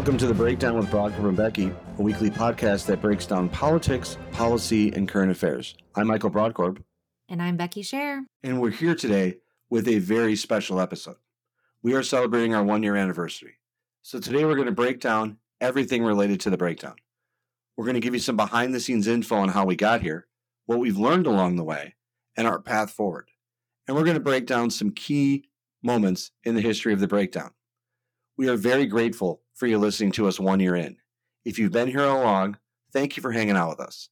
Welcome to the Breakdown with Brodkorb and Becky, a weekly podcast that breaks down politics, policy, and current affairs. I'm Michael Brodkorb. And I'm Becky Scherr. And we're here today with a very special episode. We are celebrating our one year anniversary. So today we're going to break down everything related to the breakdown. We're going to give you some behind the scenes info on how we got here, what we've learned along the way, and our path forward. And we're going to break down some key moments in the history of the breakdown. We are very grateful for you listening to us one year in. If you've been here all along, thank you for hanging out with us.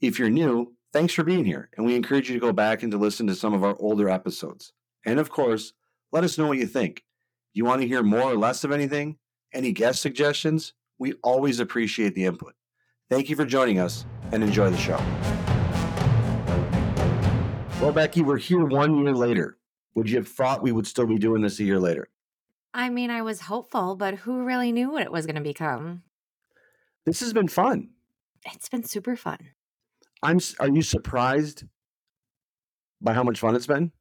If you're new, thanks for being here, and we encourage you to go back and to listen to some of our older episodes. And of course, let us know what you think. You want to hear more or less of anything? Any guest suggestions? We always appreciate the input. Thank you for joining us and enjoy the show. Well, Becky, we're here one year later. Would you have thought we would still be doing this a year later? I mean, I was hopeful, but who really knew what it was going to become? This has been fun. It's been super fun. I'm. Are you surprised by how much fun it's been?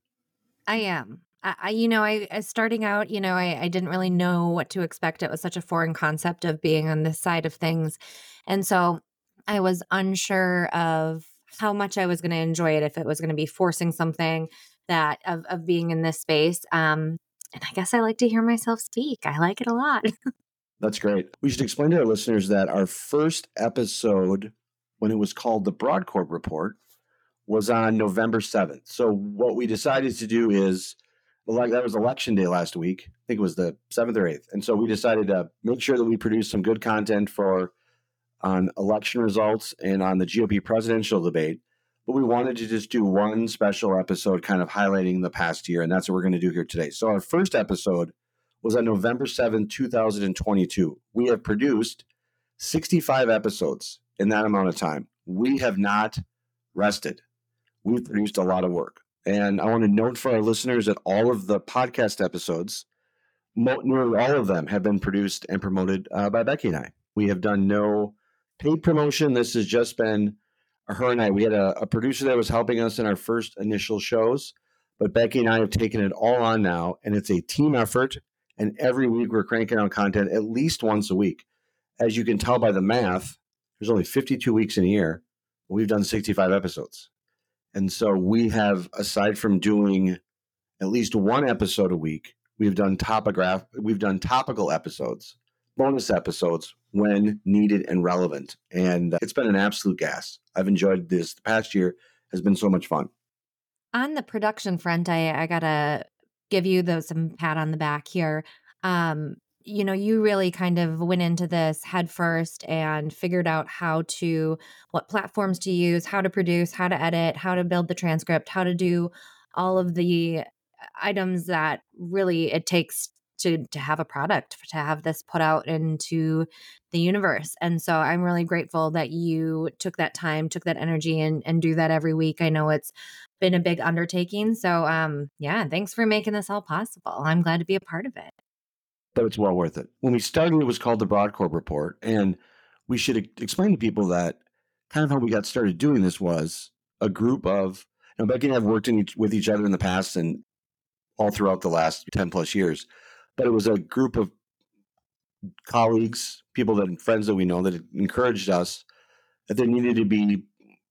I am. I, I you know, I, I starting out, you know, I, I didn't really know what to expect. It was such a foreign concept of being on this side of things, and so I was unsure of how much I was going to enjoy it. If it was going to be forcing something that of of being in this space. Um, and I guess I like to hear myself speak. I like it a lot. That's great. We should explain to our listeners that our first episode, when it was called the Brodkorb Report, was on November 7th. So, what we decided to do is, like that was election day last week. I think it was the 7th or 8th. And so we decided to make sure that we produce some good content for on election results and on the GOP presidential debate but we wanted to just do one special episode kind of highlighting the past year and that's what we're going to do here today. So our first episode was on november 7 2022 we have produced 65 episodes in that amount of time. We have not rested. We've produced a lot of work. And i want to note for our listeners that all of the podcast episodes nearly all of them have been produced and promoted uh, by becky and i. We have done no paid promotion. This has just been her and I, we had a, a, producer that was helping us in our first initial shows, but Becky and I have taken it all on now, and it's a team effort. And every week we're cranking out content at least once a week. As you can tell by the math, there's only 52 weeks in a year. We've done 65 episodes. And so we have, aside from doing at least one episode a week, we've done topograph, we've done topical episodes, bonus episodes when needed and relevant. And it's been an absolute gas. I've enjoyed this. The past year has been so much fun. On the production front, I, I gotta give you the, some pat on the back here. Um, you know, you really kind of went into this head first and figured out how to, what platforms to use, how to produce, how to edit, how to build the transcript, how to do all of the items that really it takes to to have a product to have this put out into the universe and so i'm really grateful that you took that time took that energy and and do that every week. I know it's been a big undertaking so um yeah thanks for making this all possible. I'm glad to be a part of it. But it's well worth it. When we started it was called the brodkorb report and we should explain to people that kind of how we got started doing this was a group of you know, Becky and I have worked each, with each other in the past and all throughout the last 10 plus years but it was a group of colleagues, people that friends that we know that encouraged us that there needed to be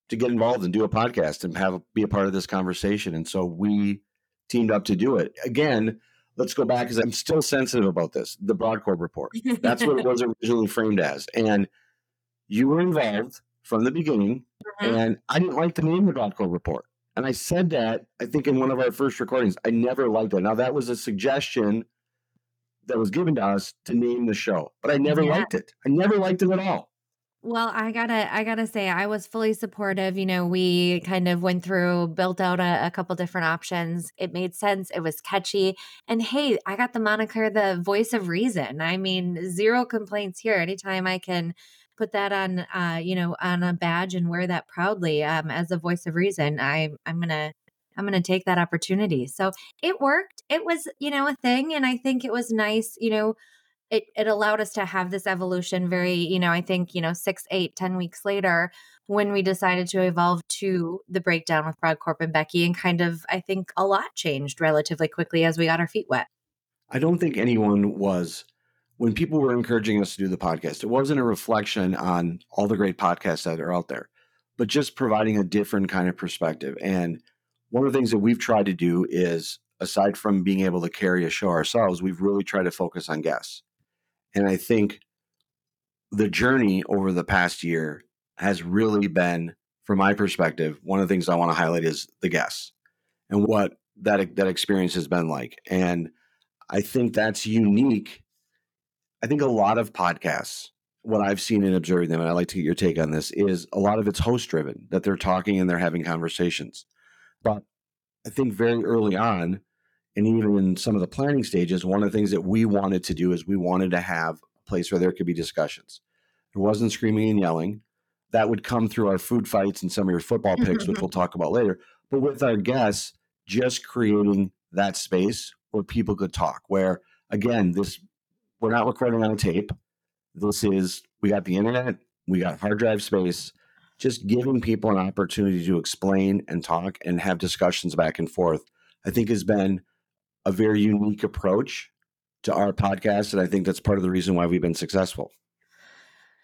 to get involved and do a podcast and have be a part of this conversation. And so we teamed up to do it. Again, let's go back because I'm still sensitive about this. The Brodkorb report. That's what it was originally framed as. And you were involved from the beginning. Mm-hmm. And I didn't like the name the Brodkorb report. And I said that, I think, in one of our first recordings. I never liked it. Now, that was a suggestion that was given to us to name the show, but I never yeah. liked it. I never liked it at all. Well, I gotta, I gotta say, I was fully supportive. You know, we kind of went through, built out a, a, couple different options. It made sense. It was catchy, and hey, I got the moniker, the voice of reason. I mean, zero complaints here. Anytime I can put that on, uh, you know, on a badge and wear that proudly um, as a voice of reason, I, I'm gonna I'm going to take that opportunity. So it worked. It was, you know, a thing. And I think it was nice, you know, it, it allowed us to have this evolution very, you know, I think, you know, six, eight, ten weeks later when we decided to evolve to the breakdown with Brodkorb and Becky. And kind of, I think a lot changed relatively quickly as we got our feet wet. I don't think anyone was when people were encouraging us to do the podcast, it wasn't a reflection on all the great podcasts that are out there, but just providing a different kind of perspective. And one of the things that we've tried to do is, aside from being able to carry a show ourselves, we've really tried to focus on guests. And I think the journey over the past year has really been, from my perspective, one of the things I want to highlight is the guests and what that that experience has been like. And I think that's unique I think a lot of podcasts, what I've seen and observed them, and I'd like to get your take on this, is a lot of it's host driven, that they're talking and they're having conversations. But I think very early on, and even in some of the planning stages, one of the things that we wanted to do is we wanted to have a place where there could be discussions. There wasn't screaming and yelling. That would come through our food fights and some of your football mm-hmm, picks, which we'll mm-hmm. talk about later. But with our guests, just creating that space where people could talk, where again, this we're not recording on a tape. This is we got the internet, we got hard drive space. Just giving people an opportunity to explain and talk and have discussions back and forth, I think has been a very unique approach to our podcast. And I think that's part of the reason why we've been successful.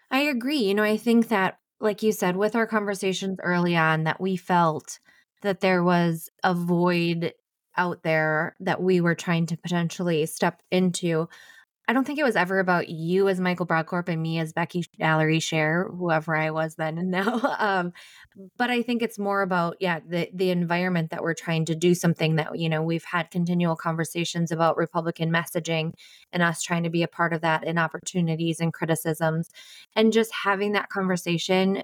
I agree. You know, I think that, like you said, with our conversations early on, that we felt that there was a void out there that we were trying to potentially step into. I don't think it was ever about you as Michael Brodkorb and me as Becky Valerie Scherr, whoever I was then and now. Um, but I think it's more about, yeah, the the environment that we're trying to do something that, you know, we've had continual conversations about Republican messaging and us trying to be a part of that in opportunities and criticisms. And just having that conversation,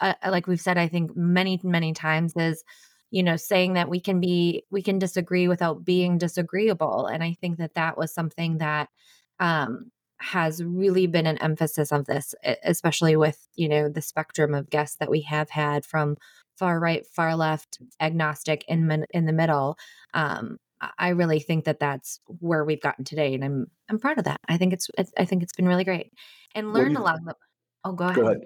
uh, like we've said, I think many, many times is you know saying that we can be we can disagree without being disagreeable and i think that that was something that um has really been an emphasis of this especially with you know the spectrum of guests that we have had from far right far left agnostic in in the middle um i really think that that's where we've gotten today and i'm i'm proud of that. I think it's, it's i think it's been really great and learned a lot of oh go ahead go ahead.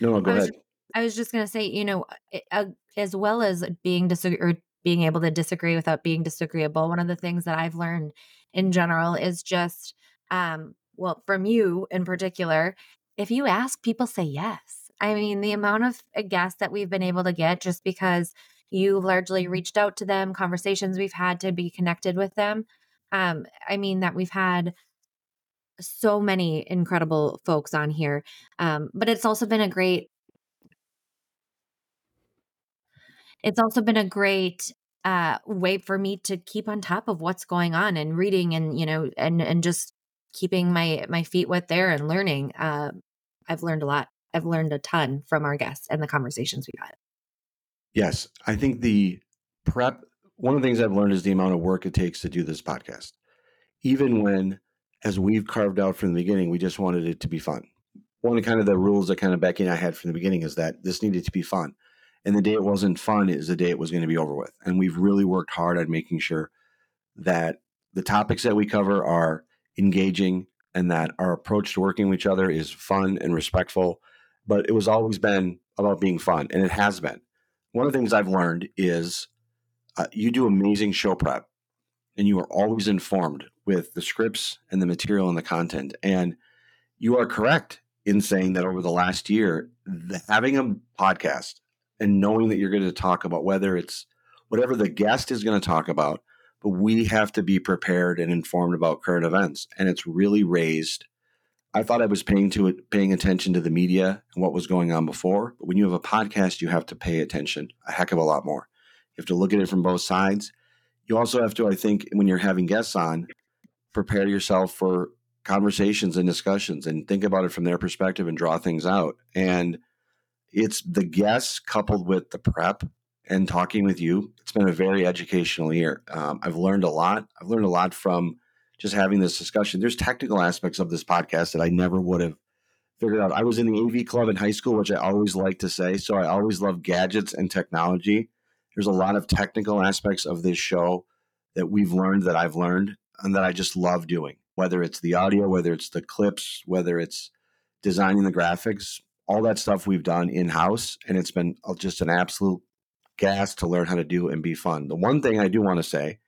no no go ahead I was just going to say, you know, uh, as well as being disagree or being able to disagree without being disagreeable, one of the things that I've learned in general is just, um, well, from you in particular, if you ask, people say yes. I mean, the amount of uh, guests that we've been able to get just because you largely mm-hmm. reached out to them, conversations we've had to be connected with them. Um, I mean, that we've had so many incredible folks on here. Um, but it's also been a great it's also been a great uh, way for me to keep on top of what's going on and reading and you know and and just keeping my my feet wet there and learning. Uh, I've learned a lot. I've learned a ton from our guests and the conversations we had. Yes, I think the prep. One of the things I've learned is the amount of work it takes to do this podcast. Even when, as we've carved out from the beginning, we just wanted it to be fun. One of kind of the rules that kind of Becky and I had from the beginning is that this needed to be fun. And the day it wasn't fun is the day it was going to be over with. And we've really worked hard at making sure that the topics that we cover are engaging and that our approach to working with each other is fun and respectful. But it was always been about being fun, and it has been. One of the things I've learned is uh, you do amazing show prep, and you are always informed with the scripts and the material and the content. And you are correct in saying that over the last year, the, having a podcast and knowing that you're going to talk about whether it's whatever the guest is going to talk about, but we have to be prepared and informed about current events. And it's really raised. I thought I was paying to it, paying attention to the media and what was going on before. But when you have a podcast, you have to pay attention a heck of a lot more. You have to look at it from both sides. You also have to, I think, when you're having guests on, prepare yourself for conversations and discussions and think about it from their perspective and draw things out. And it's the guests coupled with the prep and talking with you. It's been a very educational year. Um, I've learned a lot. I've learned a lot from just having this discussion. There's technical aspects of this podcast that I never would have figured out. I was in the AV club in high school, which I always like to say. So I always love gadgets and technology. There's a lot of technical aspects of this show that we've learned that I've learned and that I just love doing, whether it's the audio, whether it's the clips, whether it's designing the graphics all that stuff we've done in house, and it's been just an absolute gas to learn how to do and be fun. The one thing I do want to say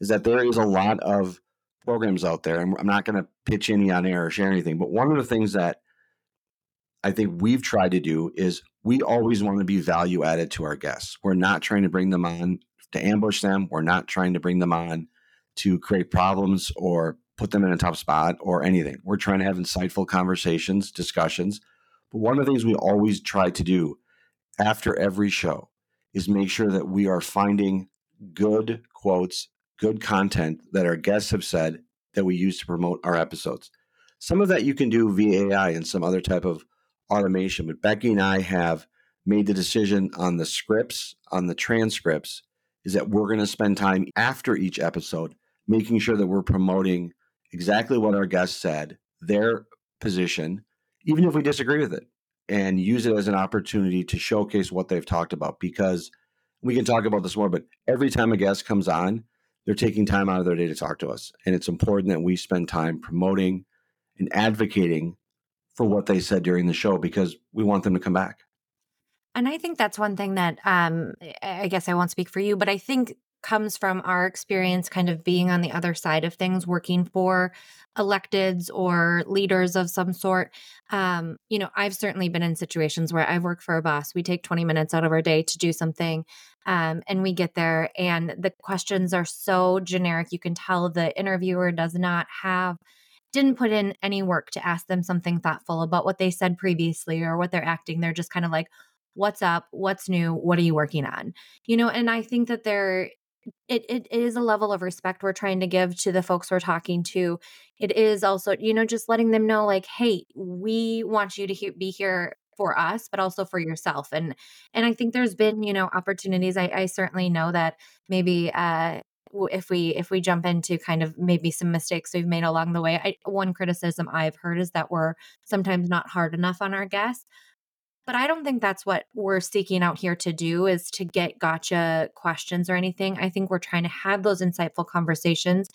is that there is a lot of programs out there, and I'm not going to pitch any on air or share anything, but one of the things that I think we've tried to do is we always want to be value added to our guests. We're not trying to bring them on to ambush them. We're not trying to bring them on to create problems or put them in a tough spot or anything. We're trying to have insightful conversations, discussions. But one of the things we always try to do after every show is make sure that we are finding good quotes, good content that our guests have said that we use to promote our episodes. Some of that you can do via AI and some other type of automation, but Becky and I have made the decision on the scripts, on the transcripts, is that we're going to spend time after each episode making sure that we're promoting exactly what our guests said, their position, even if we disagree with it, and use it as an opportunity to showcase what they've talked about. Because we can talk about this more, but every time a guest comes on, they're taking time out of their day to talk to us. And it's important that we spend time promoting and advocating for what they said during the show because we want them to come back. And I think that's one thing that um, I guess I won't speak for you, but I think comes from our experience kind of being on the other side of things, working for electeds or leaders of some sort. Um, you know, I've certainly been in situations where I've worked for a boss. We take 20 minutes out of our day to do something, um, and we get there, and the questions are so generic. You can tell the interviewer does not have didn't put in any work to ask them something thoughtful about what they said previously or what they're acting. They're just kind of like, what's up what's new what are you working on you know and i think that there it, it is a level of respect we're trying to give to the folks we're talking to. It is also you know just letting them know like hey we want you to he- be here for us but also for yourself. And and i think there's been you know opportunities i, I certainly know that maybe uh if we if we jump into kind of maybe some mistakes we've made along the way I, one criticism i've heard is that we're sometimes not hard enough on our guests but I don't think that's what we're seeking out here to do is to get gotcha questions or anything. I think we're trying to have those insightful conversations.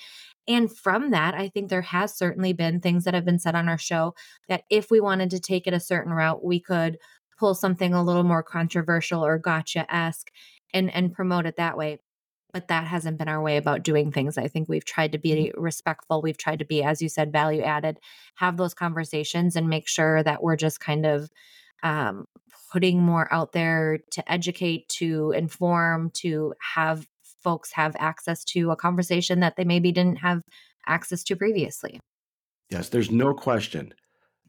And from that, I think there has certainly been things that have been said on our show that if we wanted to take it a certain route, we could pull something a little more controversial or gotcha esque and and promote it that way. But that hasn't been our way about doing things. I think we've tried to be mm-hmm. respectful. We've tried to be, as you said, value added, have those conversations and make sure that we're just kind of um, putting more out there to educate, to inform, to have folks have access to a conversation that they maybe didn't have access to previously. Yes, there's no question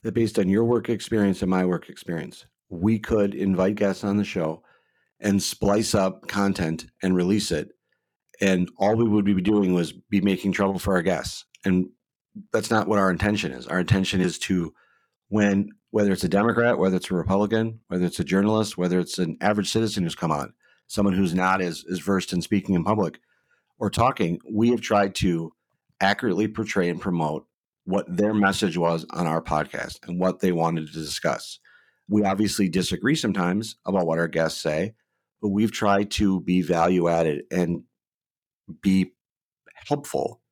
that based on your work experience and my work experience, we could invite guests on the show and splice up content and release it. And all we would be doing was be making trouble for our guests. And that's not what our intention is. Our intention is to, when whether it's a Democrat, whether it's a Republican, whether it's a journalist, whether it's an average citizen who's come on, someone who's not as, as versed in speaking in public or talking, we have tried to accurately portray and promote what their message was on our podcast and what they wanted to discuss. We obviously disagree sometimes about what our guests say, but we've tried to be value added and be helpful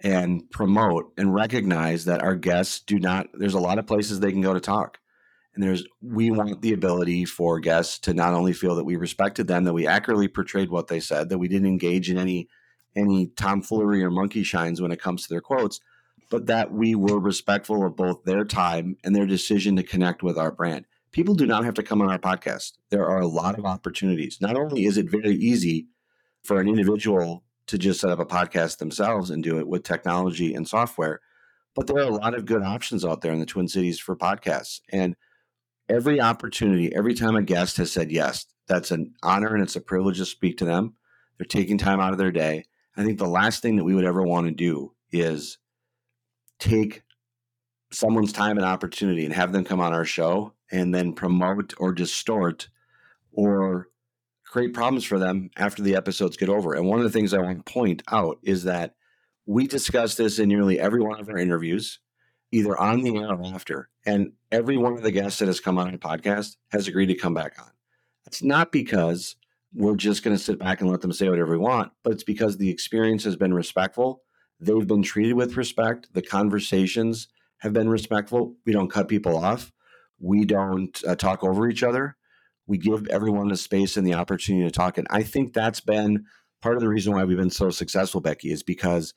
and promote and recognize that our guests do not there's a lot of places they can go to talk. And there's we want the ability for guests to not only feel that we respected them that we accurately portrayed what they said that we didn't engage in any any tomfoolery or monkey shines when it comes to their quotes but that we were respectful of both their time and their decision to connect with our brand. People do not have to come on our podcast. There are a lot of opportunities. Not only is it very easy for an individual to just set up a podcast themselves and do it with technology and software. But there are a lot of good options out there in the Twin Cities for podcasts. And every opportunity, every time a guest has said yes, that's an honor and it's a privilege to speak to them. They're taking time out of their day. I think the last thing that we would ever want to do is take someone's time and opportunity and have them come on our show and then promote or distort or create problems for them after the episodes get over. And one of the things I want to point out is that we discuss this in nearly every one of our interviews, either on the air or after. And every one of the guests that has come on our podcast has agreed to come back on. It's not because we're just going to sit back and let them say whatever we want, but it's because the experience has been respectful. They've been treated with respect. The conversations have been respectful. We don't cut people off. We don't uh, talk over each other we give everyone the space and the opportunity to talk. And I think that's been part of the reason why we've been so successful, Becky, is because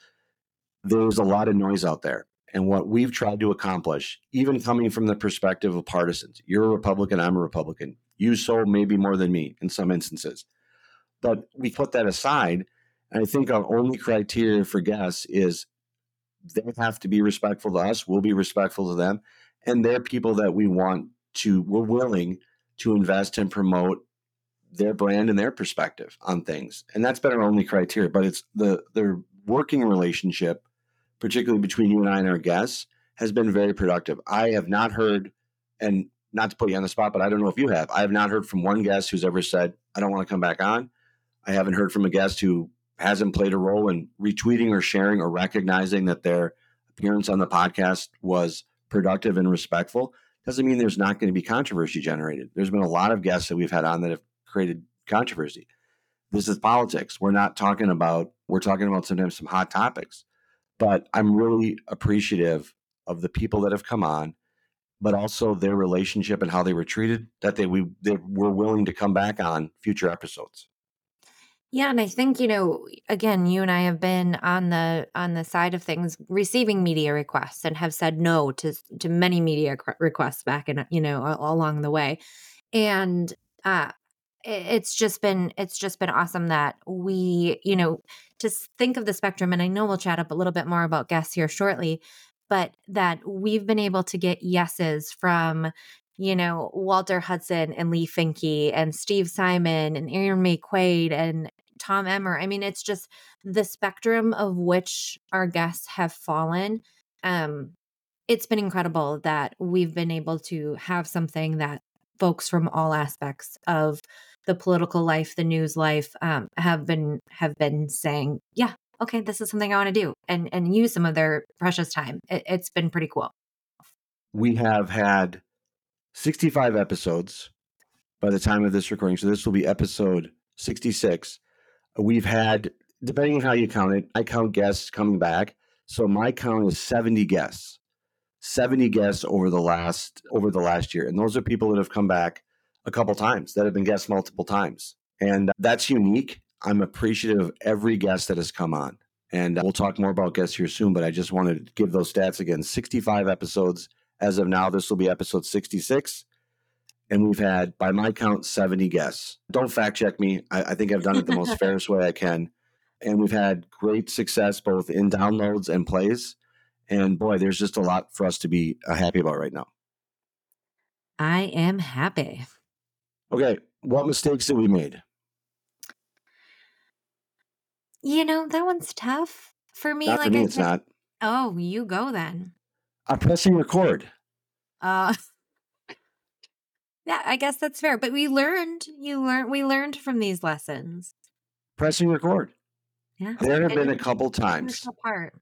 there's a lot of noise out there. And what we've tried to accomplish, even coming from the perspective of partisans, you're a Republican, I'm a Republican. You so maybe more than me in some instances. But we put that aside. And I think our only criteria for guests is they have to be respectful to us. We'll be respectful to them. And they're people that we want to, we're willing to invest and promote their brand and their perspective on things. And that's been our only criteria. But it's the the working relationship, particularly between you and I and our guests, has been very productive. I have not heard, and not to put you on the spot, but I don't know if you have. I have not heard from one guest who's ever said, I don't want to come back on. I haven't heard from a guest who hasn't played a role in retweeting or sharing or recognizing that their appearance on the podcast was productive and respectful. Doesn't mean there's not going to be controversy generated. There's been a lot of guests that we've had on that have created controversy. This is politics. We're not talking about, we're talking about sometimes some hot topics. But I'm really appreciative of the people that have come on, but also their relationship and how they were treated, that they, we, they were willing to come back on future episodes. Yeah, and I think, you know, again, you and I have been on the on the side of things receiving media requests and have said no to to many media requests back and you know, along the way. And uh it's just been it's just been awesome that we you know to think of the spectrum and i know we'll chat up a little bit more about guests here shortly but that we've been able to get yeses from you know walter hudson and leigh finke and steve simon and erin maye quade and tom emmer i mean it's just the spectrum of which our guests have fallen um it's been incredible that we've been able to have something that folks from all aspects of the political life, the news life, um, have been have been saying, yeah, okay, this is something I want to do, and and use some of their precious time. It, it's been pretty cool. We have had sixty five episodes by the time of this recording, so this will be episode sixty six. We've had, depending on how you count it, I count guests coming back. So my count is seventy guests. 70 guests over the last over the last year and those are people that have come back a couple times that have been guests multiple times. And that's unique. I'm appreciative of every guest that has come on. And uh, we'll talk more about guests here soon, but I just wanted to give those stats again 65 episodes as of now. This will be episode 66. And we've had, by my count, 70 guests. Don't fact check me. I, I think I've done it the most fairest way I can. And we've had great success both in downloads and plays. And boy, there's just a lot for us to be uh, happy about right now. I am happy. Okay, what mistakes did we made? You know, that one's tough for me. Not like for me, I it's said, not. Oh, you go then. I'm pressing record. Uh Yeah, I guess that's fair. But we learned, you learned we learned from these lessons. Pressing record. Yeah. There have And been a couple times. crucial part.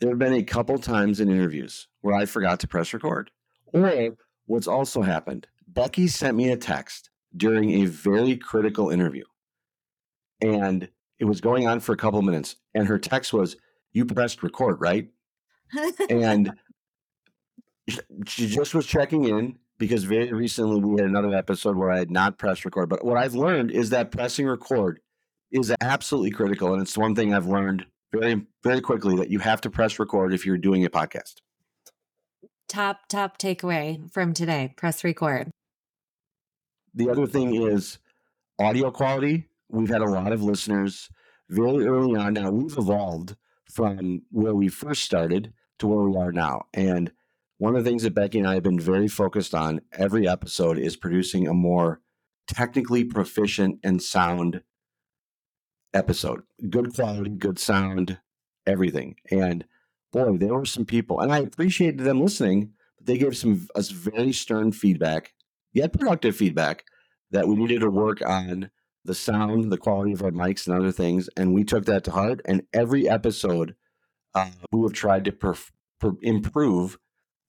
There have been a couple times in interviews where I forgot to press record. Or what's also happened, Becky sent me a text during a very critical interview. And it was going on for a couple minutes. And her text was, You pressed record, right? And she just was checking in because very recently we had another episode where I had not pressed record. But what I've learned is that pressing record is absolutely critical. And it's one thing I've learned very, very quickly that you have to press record if you're doing a podcast. top top takeaway from today. Press record. The other thing is audio quality. We've had a lot of listeners very early on. Now we've evolved from where we first started to where we are now. And one of the things that Becky and I have been very focused on every episode is producing a more technically proficient and sound episode. Good quality, good sound, everything. And boy, there were some people, and I appreciated them listening, but they gave some us very stern feedback, yet productive feedback, that we needed to work on the sound, the quality of our mics, and other things. And we took that to heart. And every episode, uh, we have tried to perf- per- improve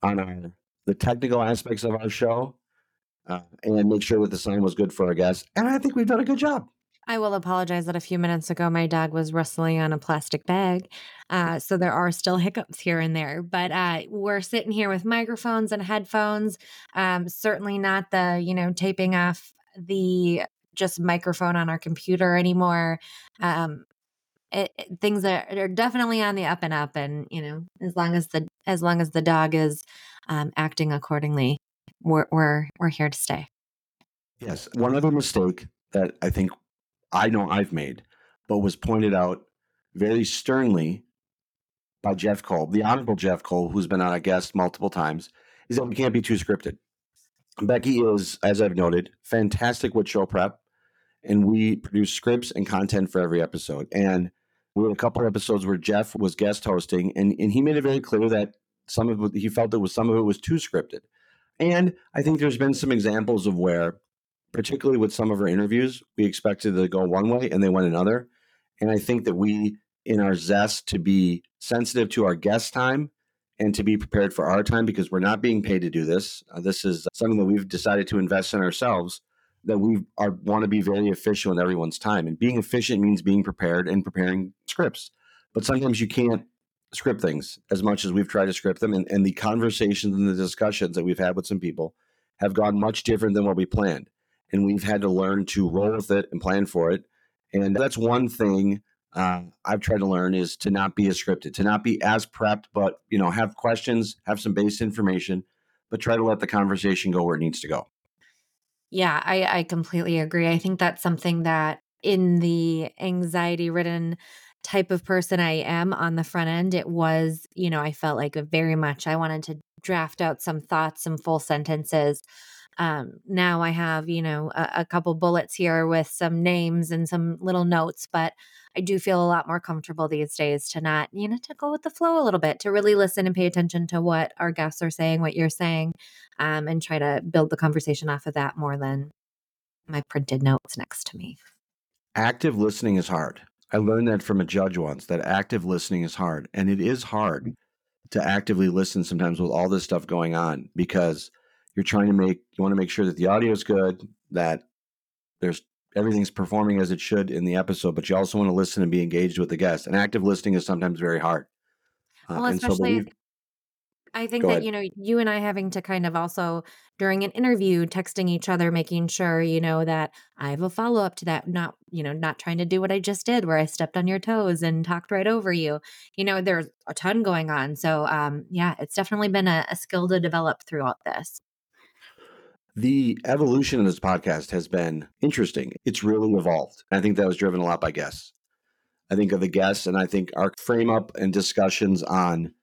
on our the technical aspects of our show uh, and make sure that the sound was good for our guests. And I think we've done a good job. I will apologize that a few minutes ago my dog was rustling on a plastic bag. Uh, so there are still hiccups here and there. But uh, we're sitting here with microphones and headphones. Um, certainly not the, you know, taping off the just microphone on our computer anymore. Um, it, it, things are, are definitely on the up and up. And you know, as long as the as long as the dog is um, acting accordingly, we're we're we're here to stay. Yes. One other mistake that I think I know I've made, but was pointed out very sternly by Jeff Cole, the Honorable Jeff Cole, who's been on a guest multiple times, is that we can't be too scripted. Becky is, as I've noted, fantastic with show prep, and we produce scripts and content for every episode. And we had a couple of episodes where Jeff was guest hosting, and, and he made it very clear that some of it, he felt that was some of it was too scripted. And I think there's been some examples of where, particularly with some of our interviews, we expected to go one way and they went another. And I think that we, in our zest to be sensitive to our guest time and to be prepared for our time, because we're not being paid to do this, uh, this is something that we've decided to invest in ourselves. That we are want to be very efficient with everyone's time, and being efficient means being prepared and preparing scripts. But sometimes you can't script things as much as we've tried to script them, and, and the conversations and the discussions that we've had with some people have gone much different than what we planned, and we've had to learn to roll with it and plan for it and that's one thing uh, I've tried to learn is to not be as scripted, to not be as prepped, but you know, have questions, have some base information, but try to let the conversation go where it needs to go. Yeah, I, I completely agree. I think that's something that in the anxiety ridden type of person I am on the front end, it was, you know, I felt like very much I wanted to draft out some thoughts, some full sentences um, now I have, you know, a, a couple bullets here with some names and some little notes, but I do feel a lot more comfortable these days to not, you know, to go with the flow a little bit, to really listen and pay attention to what our guests are saying, what you're saying, um, and try to build the conversation off of that more than my printed notes next to me. Active listening is hard. I learned that from a judge once that active listening is hard. And it is hard to actively listen sometimes with all this stuff going on because you're trying to make you want to make sure that the audio is good, that there's everything's performing as it should in the episode, but you also want to listen and be engaged with the guest. And active listening is sometimes very hard. Uh, well, especially so I think that ahead. you know you and I having to kind of also during an interview texting each other making sure you know that I have a follow up to that not you know not trying to do what I just did where I stepped on your toes and talked right over you. You know there's a ton going on. So um yeah, it's definitely been a, a skill to develop throughout this. The evolution of this podcast has been interesting. It's really evolved. I think that was driven a lot by guests. I think of the guests, and I think our frame up and discussions on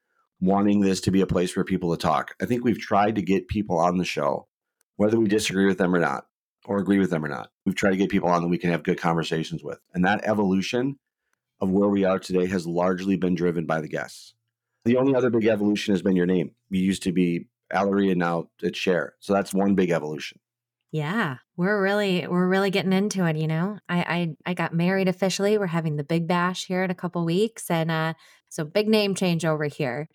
wanting this to be a place for people to talk. I think we've tried to get people on the show, whether we disagree with them or not, or agree with them or not. We've tried to get people on that we can have good conversations with. And that evolution of where we are today has largely been driven by the guests. The only other big evolution has been your name. You used to be Alery and now it's Scherr. So that's one big evolution. Yeah, we're really we're really getting into it. You know, I I, I got married officially. We're having the big bash here in a couple weeks, and uh, so big name change over here.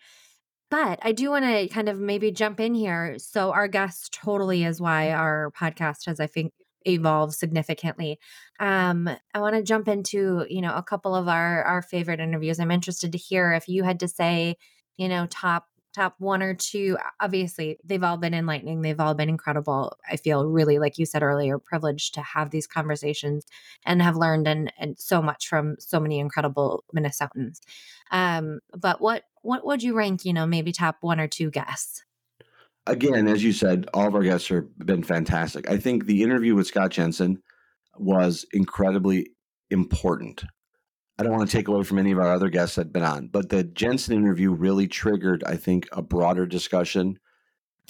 But I do want to kind of maybe jump in here. So our guest totally is why our podcast has, I think, evolved significantly. Um, I want to jump into you know a couple of our our favorite interviews. I'm interested to hear if you had to say, you know, top top one or two obviously they've all been enlightening they've all been incredible. I feel really like you said earlier privileged to have these conversations and have learned and, and so much from so many incredible minnesotans. Um, but what what would you rank you know maybe top one or two guests? Again as you said all of our guests have been fantastic. I think the interview with scott jensen was incredibly important I don't want to take away from any of our other guests that have been on, but the Jensen interview really triggered, I think, a broader discussion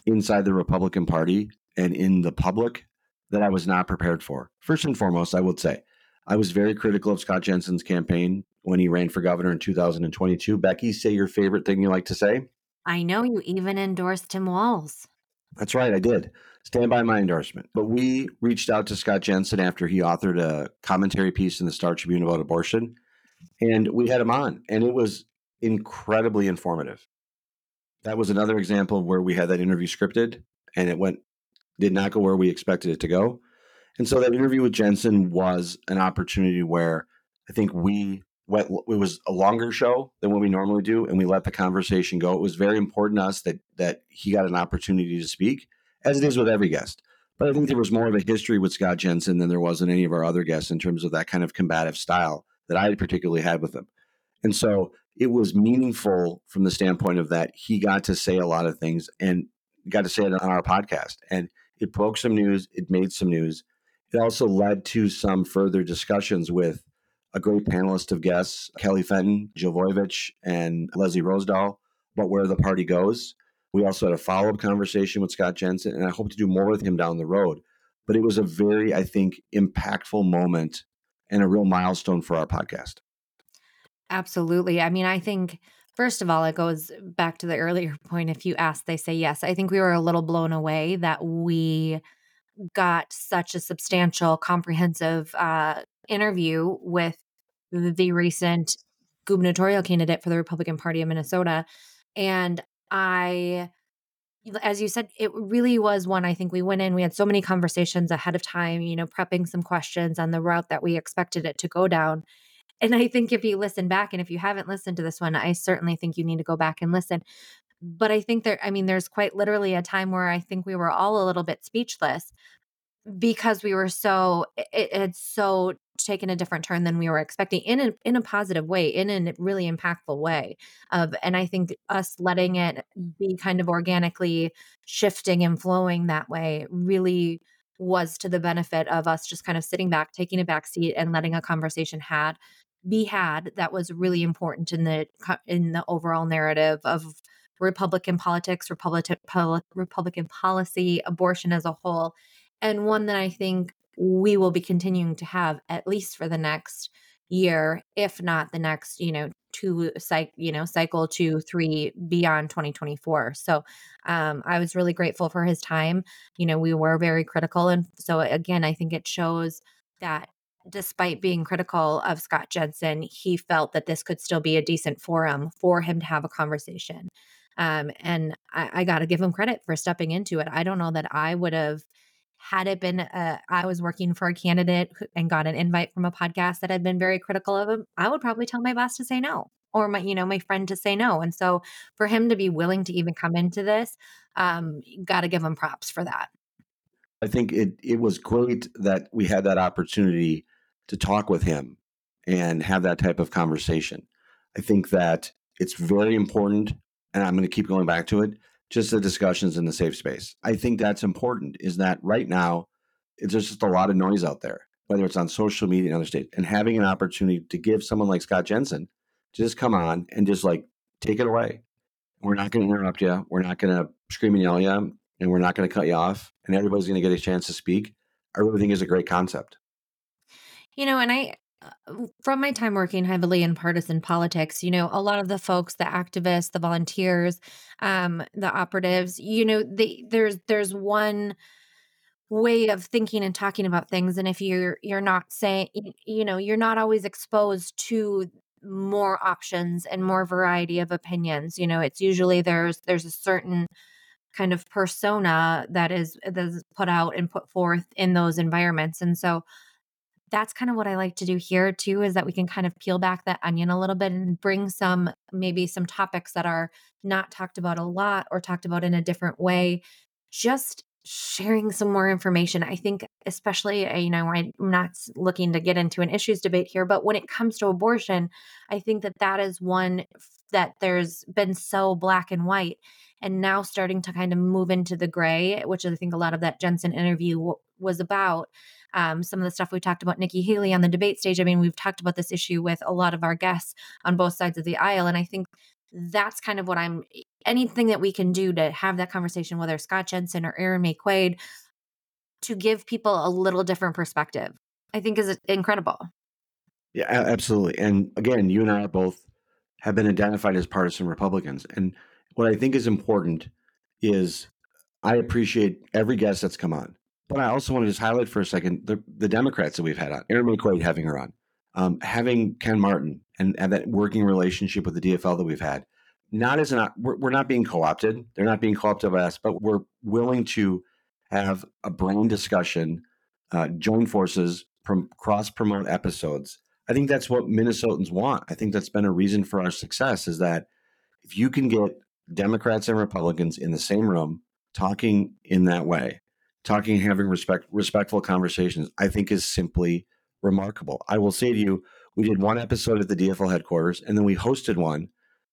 inside the Republican Party and in the public that I was not prepared for. First and foremost, I would say I was very critical of Scott Jensen's campaign when he ran for governor in 2022. Becky, say your favorite thing you like to say. I know you even endorsed Tim Walz. That's right, I did. Stand by my endorsement. But we reached out to Scott Jensen after he authored a commentary piece in the Star Tribune about abortion and we had him on, and it was incredibly informative. That was another example of where we had that interview scripted, and it went did not go where we expected it to go. And so that interview with Jensen was an opportunity where I think we went. It was a longer show than what we normally do, and we let the conversation go. It was very important to us that that he got an opportunity to speak, as it is with every guest. But I think there was more of a history with Scott Jensen than there was in any of our other guests in terms of that kind of combative style that I particularly had with him. And so it was meaningful from the standpoint of that he got to say a lot of things and got to say it on our podcast. And it broke some news, it made some news. It also led to some further discussions with a great panelist of guests, Kelly Fenton, Jill Voinovich, and Leslie Rosedahl, about where the party goes. We also had a follow up conversation with Scott Jensen, and I hope to do more with him down the road. But it was a very, I think, impactful moment and a real milestone for our podcast. Absolutely. I mean, I think First of all, it goes back to the earlier point. If you ask, they say yes. I think we were a little blown away that we got such a substantial, comprehensive uh, interview with the recent gubernatorial candidate for the Republican Party of Minnesota. And I, as you said, it really was one. I think we went in, we had so many conversations ahead of time, you know, prepping some questions on the route that we expected it to go down. And I think if you listen back, and if you haven't listened to this one, I certainly think you need to go back and listen. But I think there, I mean, there's quite literally a time where I think we were all a little bit speechless because we were so it had so taken a different turn than we were expecting in a in a positive way in a really impactful way of and i think us letting it be kind of organically shifting and flowing that way really was to the benefit of us just kind of sitting back taking a back seat and letting a conversation had be had that was really important in the in the overall narrative of Republican politics, Republican Republican policy, abortion as a whole, and one that I think we will be continuing to have at least for the next year, if not the next, you know, two cycle, you know, cycle two, three beyond 2024. So um, I was really grateful for his time. You know, we were very critical. And so again, I think it shows that despite being critical of Scott Jensen, he felt that this could still be a decent forum for him to have a conversation. Um, and I, I got to give him credit for stepping into it. I don't know that I would have had it been uh, I was working for a candidate and got an invite from a podcast that had been very critical of him, I would probably tell my boss to say no or my you know my friend to say no. And so for him to be willing to even come into this, um, got to give him props for that. I think it it was great that we had that opportunity to talk with him and have that type of conversation. I think that it's very important, and I'm going to keep going back to it. Just the discussions in the safe space. I think that's important. Is that right now? There's just a lot of noise out there, whether it's on social media and other states, and having an opportunity to give someone like Scott Jensen to just come on and just like take it away. We're not going to interrupt you. We're not going to scream and yell at you, and we're not going to cut you off. And everybody's going to get a chance to speak. I really think is a great concept. You know, and I, uh, from my time working heavily in partisan politics, you know, a lot of the folks, the activists, the volunteers, um, the operatives, you know, they, there's there's one way of thinking and talking about things and if you're you're not saying you know you're not always exposed to more options and more variety of opinions you know it's usually there's there's a certain kind of persona that is that is put out and put forth in those environments and so that's kind of what I like to do here too is that we can kind of peel back that onion a little bit and bring some maybe some topics that are not talked about a lot or talked about in a different way. Just sharing some more information i think especially uh, you know i'm not looking to get into an issues debate here but when it comes to abortion i think that that is one that there's been so black and white and now starting to kind of move into the gray which i think a lot of that jensen interview was about um, some of the stuff we talked about Nikki Haley on the debate stage. I mean, we've talked about this issue with a lot of our guests on both sides of the aisle. And I think that's kind of what I'm anything that we can do to have that conversation, whether Scott Jensen or Erin Maye Quade, to give people a little different perspective, I think is incredible. Yeah, absolutely. And again, you and I both have been identified as partisan Republicans. And what I think is important is I appreciate every guest that's come on. But I also want to just highlight for a second the, the Democrats that we've had on. Maye Quade having her on, um, having Ken Martin and, and that working relationship with the DFL that we've had. Not as an we're, we're not being co-opted. They're not being co-opted by us, but we're willing to have a brain discussion, uh, join forces, prom- cross promote episodes. I think that's what Minnesotans want. I think that's been a reason for our success is that if you can get Democrats and Republicans in the same room talking in that way, talking and having respect, respectful conversations, I think is simply remarkable. I will say to you, We did one episode at the DFL headquarters, and then we hosted one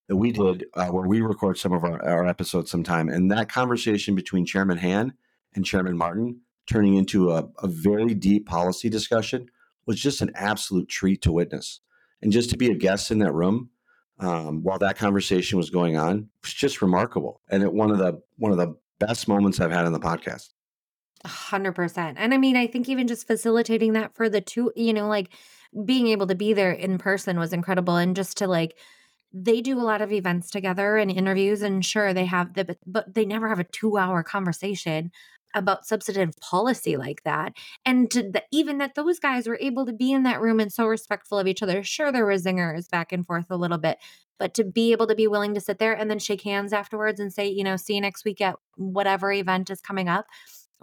that we did uh, where we record some of our, our episodes sometime. And that conversation between Chairman Hann and Chairman Martin turning into a, a very deep policy discussion was just an absolute treat to witness. And just to be a guest in that room um, while that conversation was going on was just remarkable. And it, one of the one of the best moments I've had on the podcast. Hundred percent. And I mean, I think even just facilitating that for the two, you know, like being able to be there in person was incredible. And just to like they do a lot of events together and interviews and sure they have the but they never have a two hour conversation about substantive policy like that and the, even that those guys were able to be in that room and so respectful of each other sure there were zingers back and forth a little bit but to be able to be willing to sit there and then shake hands afterwards and say you know see you next week at whatever event is coming up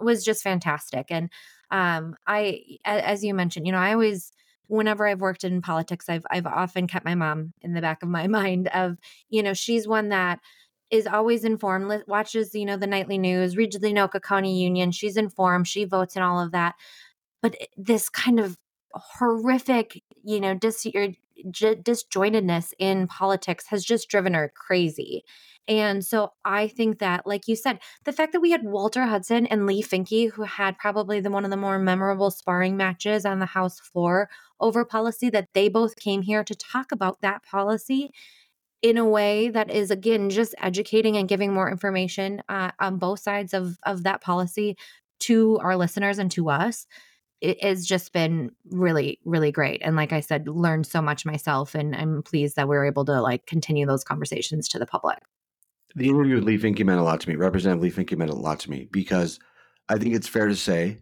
was just fantastic and um i as you mentioned you know i always whenever I've worked in politics, I've I've often kept my mom in the back of my mind of, you know, she's one that is always informed, watches, you know, the nightly news, reads the County Union. She's informed, she votes and all of that. But this kind of horrific, you know, dis- disjointedness in politics has just driven her crazy. And so I think that, like you said, the fact that we had Walter Hudson and Leigh Finke, who had probably the one of the more memorable sparring matches on the House floor over policy, that they both came here to talk about that policy in a way that is again just educating and giving more information uh, on both sides of of that policy to our listeners and to us it has just been really really great. And like i said learned so much myself and i'm pleased that we are able to like continue those conversations to the public the interview with Leigh Finke meant a lot to me. Representative Leigh Finke meant a lot to me because I think it's fair to say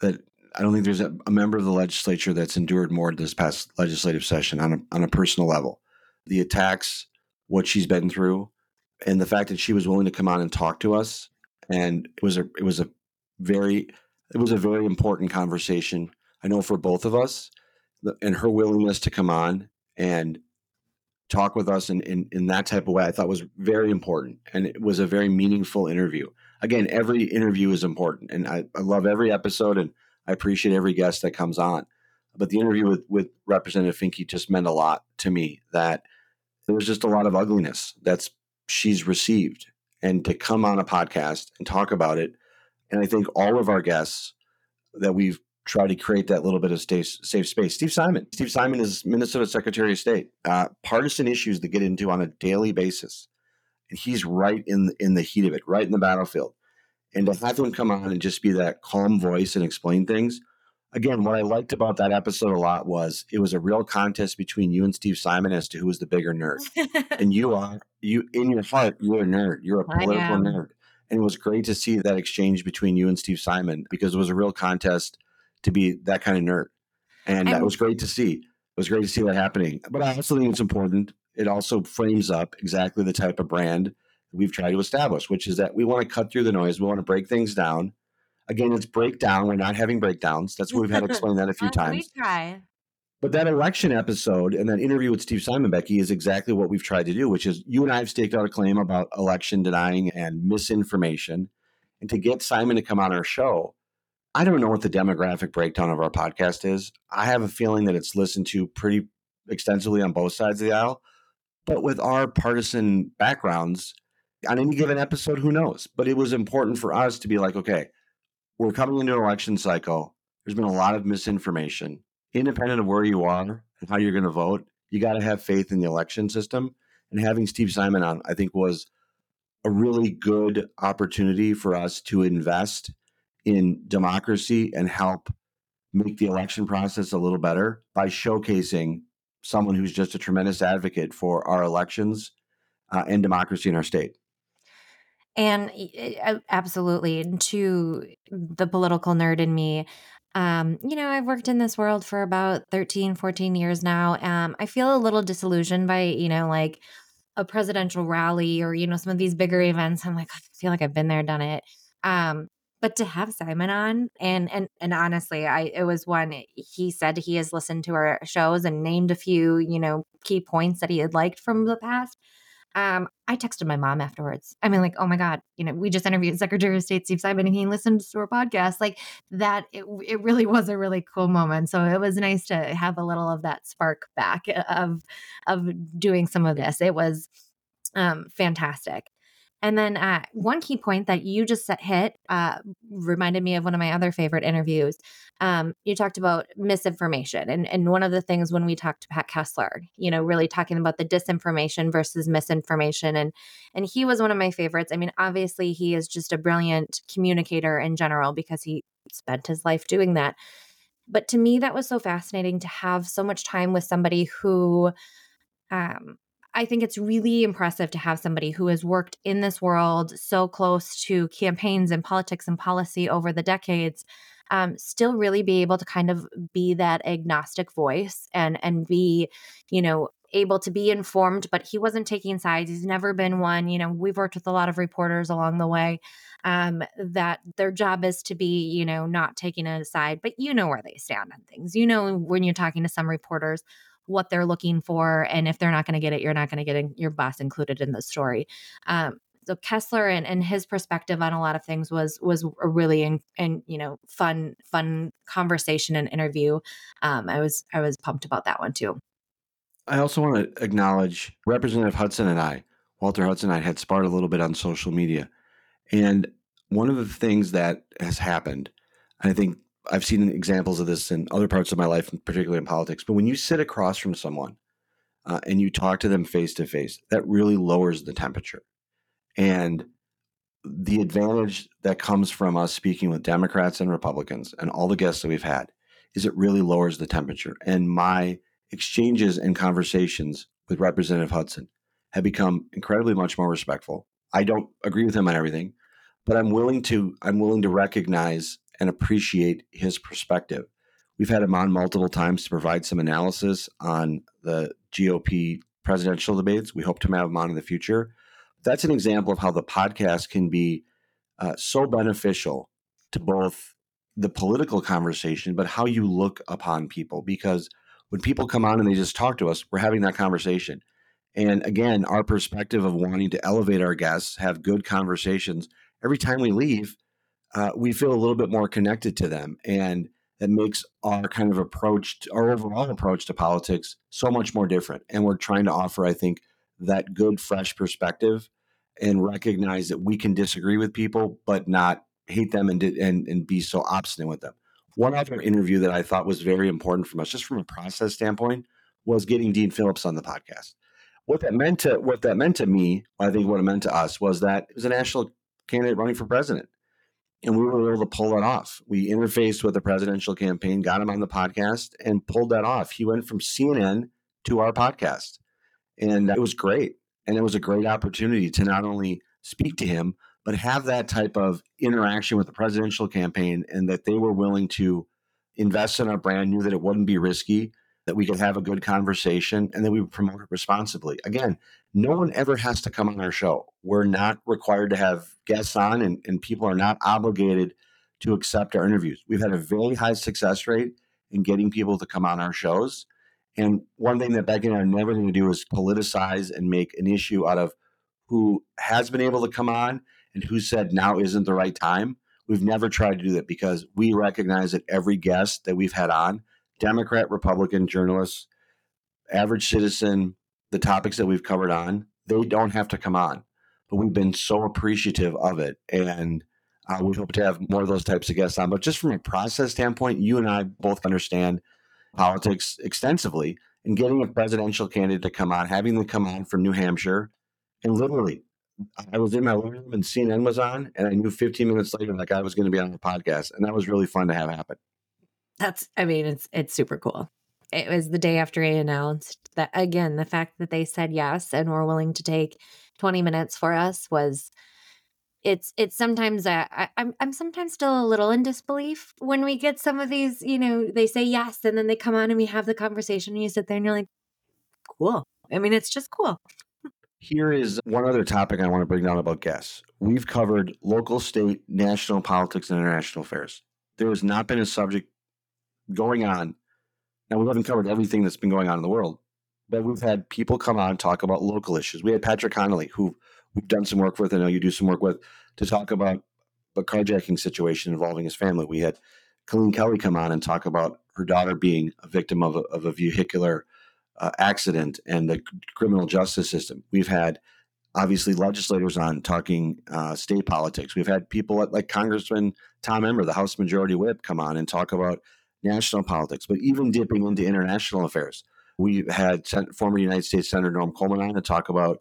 that I don't think there's a, a, member of the legislature that's endured more this past legislative session on a, on a personal level. The attacks, what she's been through, and the fact that she was willing to come on and talk to us, and it was a it was a very it was a very important conversation. I know for both of us, and her willingness to come on and talk with us in, in, in that type of way, I thought was very important. And it was a very meaningful interview. Again, every interview is important. And I, I love every episode and I appreciate every guest that comes on. But the interview with, with Representative Finke just meant a lot to me that there was just a lot of ugliness that's she's received. And to come on a podcast and talk about it. And I think all of our guests that we've try to create that little bit of safe, safe space. Steve Simon. Steve Simon is Minnesota Secretary of State. Uh, partisan issues to get into on a daily basis, and he's right in in the heat of it, right in the battlefield. And to have him come on and just be that calm voice and explain things. Again, what I liked about that episode a lot was it was a real contest between you and Steve Simon as to who was the bigger nerd. and you are you in your heart, you're a nerd. You're a political nerd. And it was great to see that exchange between you and Steve Simon because it was a real contest to be that kind of nerd. And that was great to see. It was great to see that happening. But I also think it's important. It also frames up exactly the type of brand we've tried to establish, which is that we want to cut through the noise. We want to break things down. Again, it's breakdown. We're not having breakdowns. That's what we've had to explain that a few times. We try. But that election episode and that interview with Steve Simon Becky is exactly what we've tried to do, which is you and I have staked out a claim about election denying and misinformation. And to get Simon to come on our show I don't know what the demographic breakdown of our podcast is. I have a feeling that it's listened to pretty extensively on both sides of the aisle. But with our partisan backgrounds, on any given episode, who knows? But it was important for us to be like, okay, we're coming into an election cycle. There's been a lot of misinformation. Independent of where you are and how you're going to vote, you got to have faith in the election system. And having Steve Simon on, I think, was a really good opportunity for us to invest in democracy and help make the election process a little better by showcasing someone who's just a tremendous advocate for our elections uh, and democracy in our state. And absolutely, to the political nerd in me, um, you know, I've worked in this world for about 13, 14 years now. Um, I feel a little disillusioned by, you know, like a presidential rally or, you know, some of these bigger events. I'm like, I feel like I've been there, done it. Um, but to have Simon on and and and honestly, I it was one he said he has listened to our shows and named a few, you know, key points that he had liked from the past. Um, I texted my mom afterwards. I mean, like, oh my God, you know, we just interviewed Secretary of State Steve Simon and he listened to our podcast. Like that, it, it really was a really cool moment. So it was nice to have a little of that spark back of of doing some of this. It was um, fantastic. And then uh, one key point that you just hit uh, reminded me of one of my other favorite interviews. Um, you talked about misinformation, and and one of the things when we talked to Pat Kessler, you know, really talking about the disinformation versus misinformation, and and he was one of my favorites. I mean, obviously, he is just a brilliant communicator in general because he spent his life doing that. But to me, that was so fascinating to have so much time with somebody who um, I think it's really impressive to have somebody who has worked in this world so close to campaigns and politics and policy over the decades. Um, still really be able to kind of be that agnostic voice and and be you know able to be informed but he wasn't taking sides he's never been one you know we've worked with a lot of reporters along the way um, that their job is to be you know not taking a side but you know where they stand on things you know when you're talking to some reporters what they're looking for. And if they're not going to get it, you're not going to get your boss included in the story. Um, so Kessler and, and his perspective on a lot of things was was a really and in, you know fun fun conversation and interview. Um, I was I was pumped about that one too. I also want to acknowledge Representative Hudson and I, Walter Hudson and I had sparred a little bit on social media. And one of the things that has happened, I think I've seen examples of this in other parts of my life, particularly in politics. But when you sit across from someone uh, and you talk to them face to face, that really lowers the temperature. And the advantage that comes from us speaking with Democrats and Republicans and all the guests that we've had is it really lowers the temperature. And my exchanges and conversations with Representative Hudson have become incredibly much more respectful. I don't agree with him on everything, but I'm willing to I'm willing to recognize and appreciate his perspective. We've had him on multiple times to provide some analysis on the GOP presidential debates. We hope to have him on in the future. That's an example of how the podcast can be uh, so beneficial to both the political conversation, but how you look upon people. Because when people come on and they just talk to us, we're having that conversation. And again, our perspective of wanting to elevate our guests, have good conversations. Every time we leave, uh, we feel a little bit more connected to them. And it makes our kind of approach, to, our overall approach to politics so much more different. And we're trying to offer, I think, that good, fresh perspective and recognize that we can disagree with people, but not hate them and, and, and be so obstinate with them. One other interview that I thought was very important from us, just from a process standpoint, was getting Dean Phillips on the podcast. What that meant to what that meant to me, I think what it meant to us was that it was a national candidate running for president and we were able to pull that off. We interfaced with the presidential campaign, got him on the podcast, and pulled that off. He went from CNN to our podcast, and it was great. And it was a great opportunity to not only speak to him, but have that type of interaction with the presidential campaign, and that they were willing to invest in our brand, knew that it wouldn't be risky, that we could have a good conversation, and that we would promote it responsibly. Again, no one ever has to come on our show. We're not required to have guests on, and, and people are not obligated to accept our interviews. We've had a very high success rate in getting people to come on our shows. And one thing that Becky and I are never going to do is politicize and make an issue out of who has been able to come on and who said now isn't the right time. We've never tried to do that because we recognize that every guest that we've had on, Democrat, Republican, journalists, average citizen, the topics that we've covered on, they don't have to come on. But we've been so appreciative of it. And uh, we hope to have more of those types of guests on. But just from a process standpoint, you and I both understand politics extensively. And getting a presidential candidate to come on, having them come on from New Hampshire, and literally, I was in my living room and CNN was on, and I knew 15 minutes later that guy was going to be on the podcast, and that was really fun to have happen. That's, I mean, it's it's super cool it was the day after I announced that again, the fact that they said yes and were willing to take 20 minutes for us was it's it's sometimes uh, I, I'm I'm sometimes still a little in disbelief when we get some of these, you know, they say yes and then they come on and we have the conversation and you sit there and you're like, cool. I mean, it's just cool. Here is one other topic I want to bring down about guests. We've covered local, state, national politics, and international affairs. There has not been a subject going on now, we haven't covered everything that's been going on in the world, but we've had people come on talk about local issues. We had Patrick Connolly, who we've done some work with. I know you do some work with to talk about the carjacking situation involving his family. We had Colleen Kelly come on and talk about her daughter being a victim of a, of a vehicular uh, accident and the criminal justice system. We've had obviously legislators on talking uh, state politics. We've had people like Congressman Tom Emmer, the House Majority Whip, come on and talk about national politics, but even dipping into international affairs. We had former United States Senator Norm Coleman on to talk about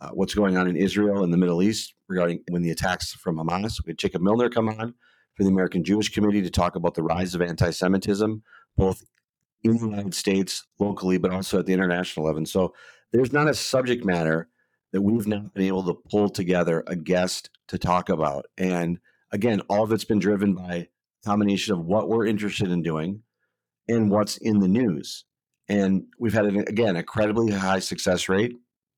uh, what's going on in Israel and the Middle East regarding when the attacks from Hamas. We had Jacob Milner come on for the American Jewish Committee to talk about the rise of anti Semitism, both in the United States locally, but also at the international level. And so there's not a subject matter that we've not been able to pull together a guest to talk about. And again, all of it's been driven by combination of what we're interested in doing and what's in the news. And we've had, an, again, incredibly high success rate.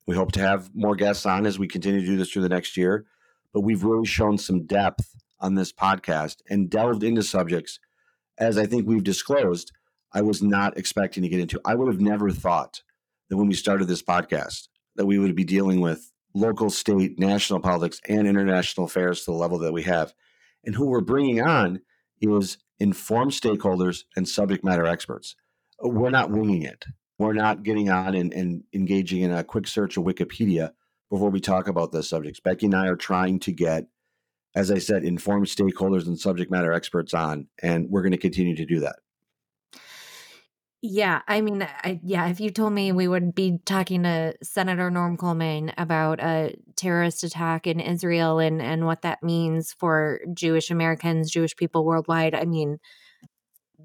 We hope to have more guests on as we continue to do this through the next year. But we've really shown some depth on this podcast and delved into subjects, as I think we've disclosed, I was not expecting to get into. I would have never thought that when we started this podcast that we would be dealing with local, state, national politics and international affairs to the level that we have. And who we're bringing on is informed stakeholders and subject matter experts. We're not winging it. We're not getting on and, and engaging in a quick search of Wikipedia before we talk about those subjects. Becky and I are trying to get, as I said, informed stakeholders and subject matter experts on, and we're going to continue to do that. Yeah, I mean, I, yeah, if you told me we would be talking to Senator Norm Coleman about a terrorist attack in Israel and and what that means for Jewish Americans, Jewish people worldwide, I mean,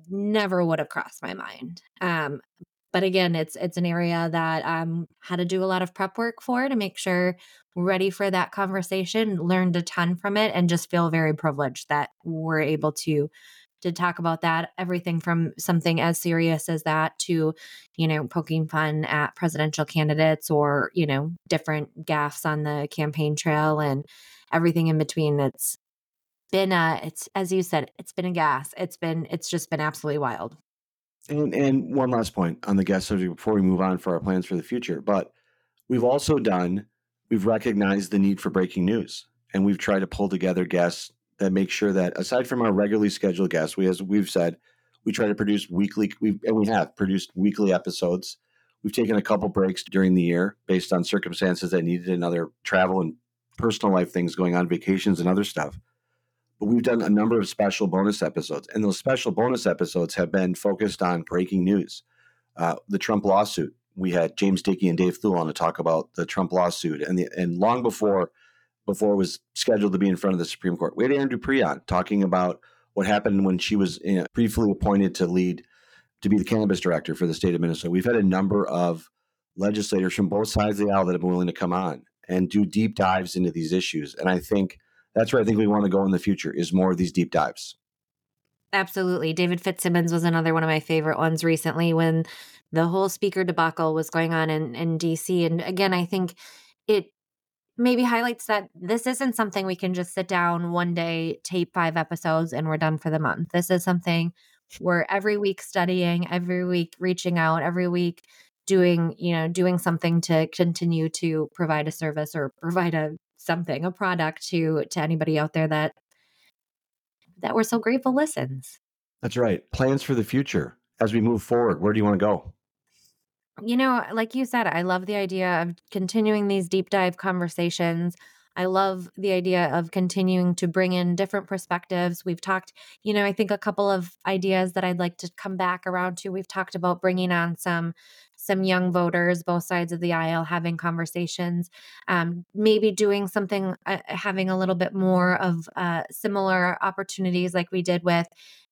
never would have crossed my mind. Um, but again, it's it's an area that um had to do a lot of prep work for to make sure ready for that conversation, learned a ton from it, and just feel very privileged that we're able to to talk about that everything from something as serious as that to you know poking fun at presidential candidates or you know different gaffes on the campaign trail and everything in between. It's been a it's as you said it's been a gas. It's been it's just been absolutely wild. And and one last point on the guest subject before we move on for our plans for the future but we've also done we've recognized the need for breaking news and we've tried to pull together guests that make sure that aside from our regularly scheduled guests, we as we've said, we try to produce weekly we and we have produced weekly episodes. We've taken a couple breaks during the year based on circumstances that needed another travel and personal life things going on, vacations and other stuff. But we've done a number of special bonus episodes, and those special bonus episodes have been focused on breaking news. Uh, the Trump lawsuit. We had James Dickey and Dave Thule on to talk about the Trump lawsuit, and the, and long before before it was scheduled to be in front of the Supreme Court. We had Erin DuPree on talking about what happened when she was you know, briefly appointed to lead to be the cannabis director for the state of Minnesota. We've had a number of legislators from both sides of the aisle that have been willing to come on and do deep dives into these issues. And I think that's where I think we want to go in the future is more of these deep dives. Absolutely. David Fitzsimmons was another one of my favorite ones recently when the whole speaker debacle was going on in, in DC. And again, I think it maybe highlights that this isn't something we can just sit down one day, tape five episodes, and we're done for the month. This is something we're every week studying, every week reaching out, every week doing, you know, doing something to continue to provide a service or provide a something, a product to to anybody out there that that we're so grateful listens. That's right. Plans for the future as we move forward. Where do you want to go? You know, like you said, I love the idea of continuing these deep dive conversations. I love the idea of continuing to bring in different perspectives. We've talked, you know, I think a couple of ideas that I'd like to come back around to. We've talked about bringing on some some young voters, both sides of the aisle, having conversations, um, maybe doing something, uh, having a little bit more of uh, similar opportunities like we did with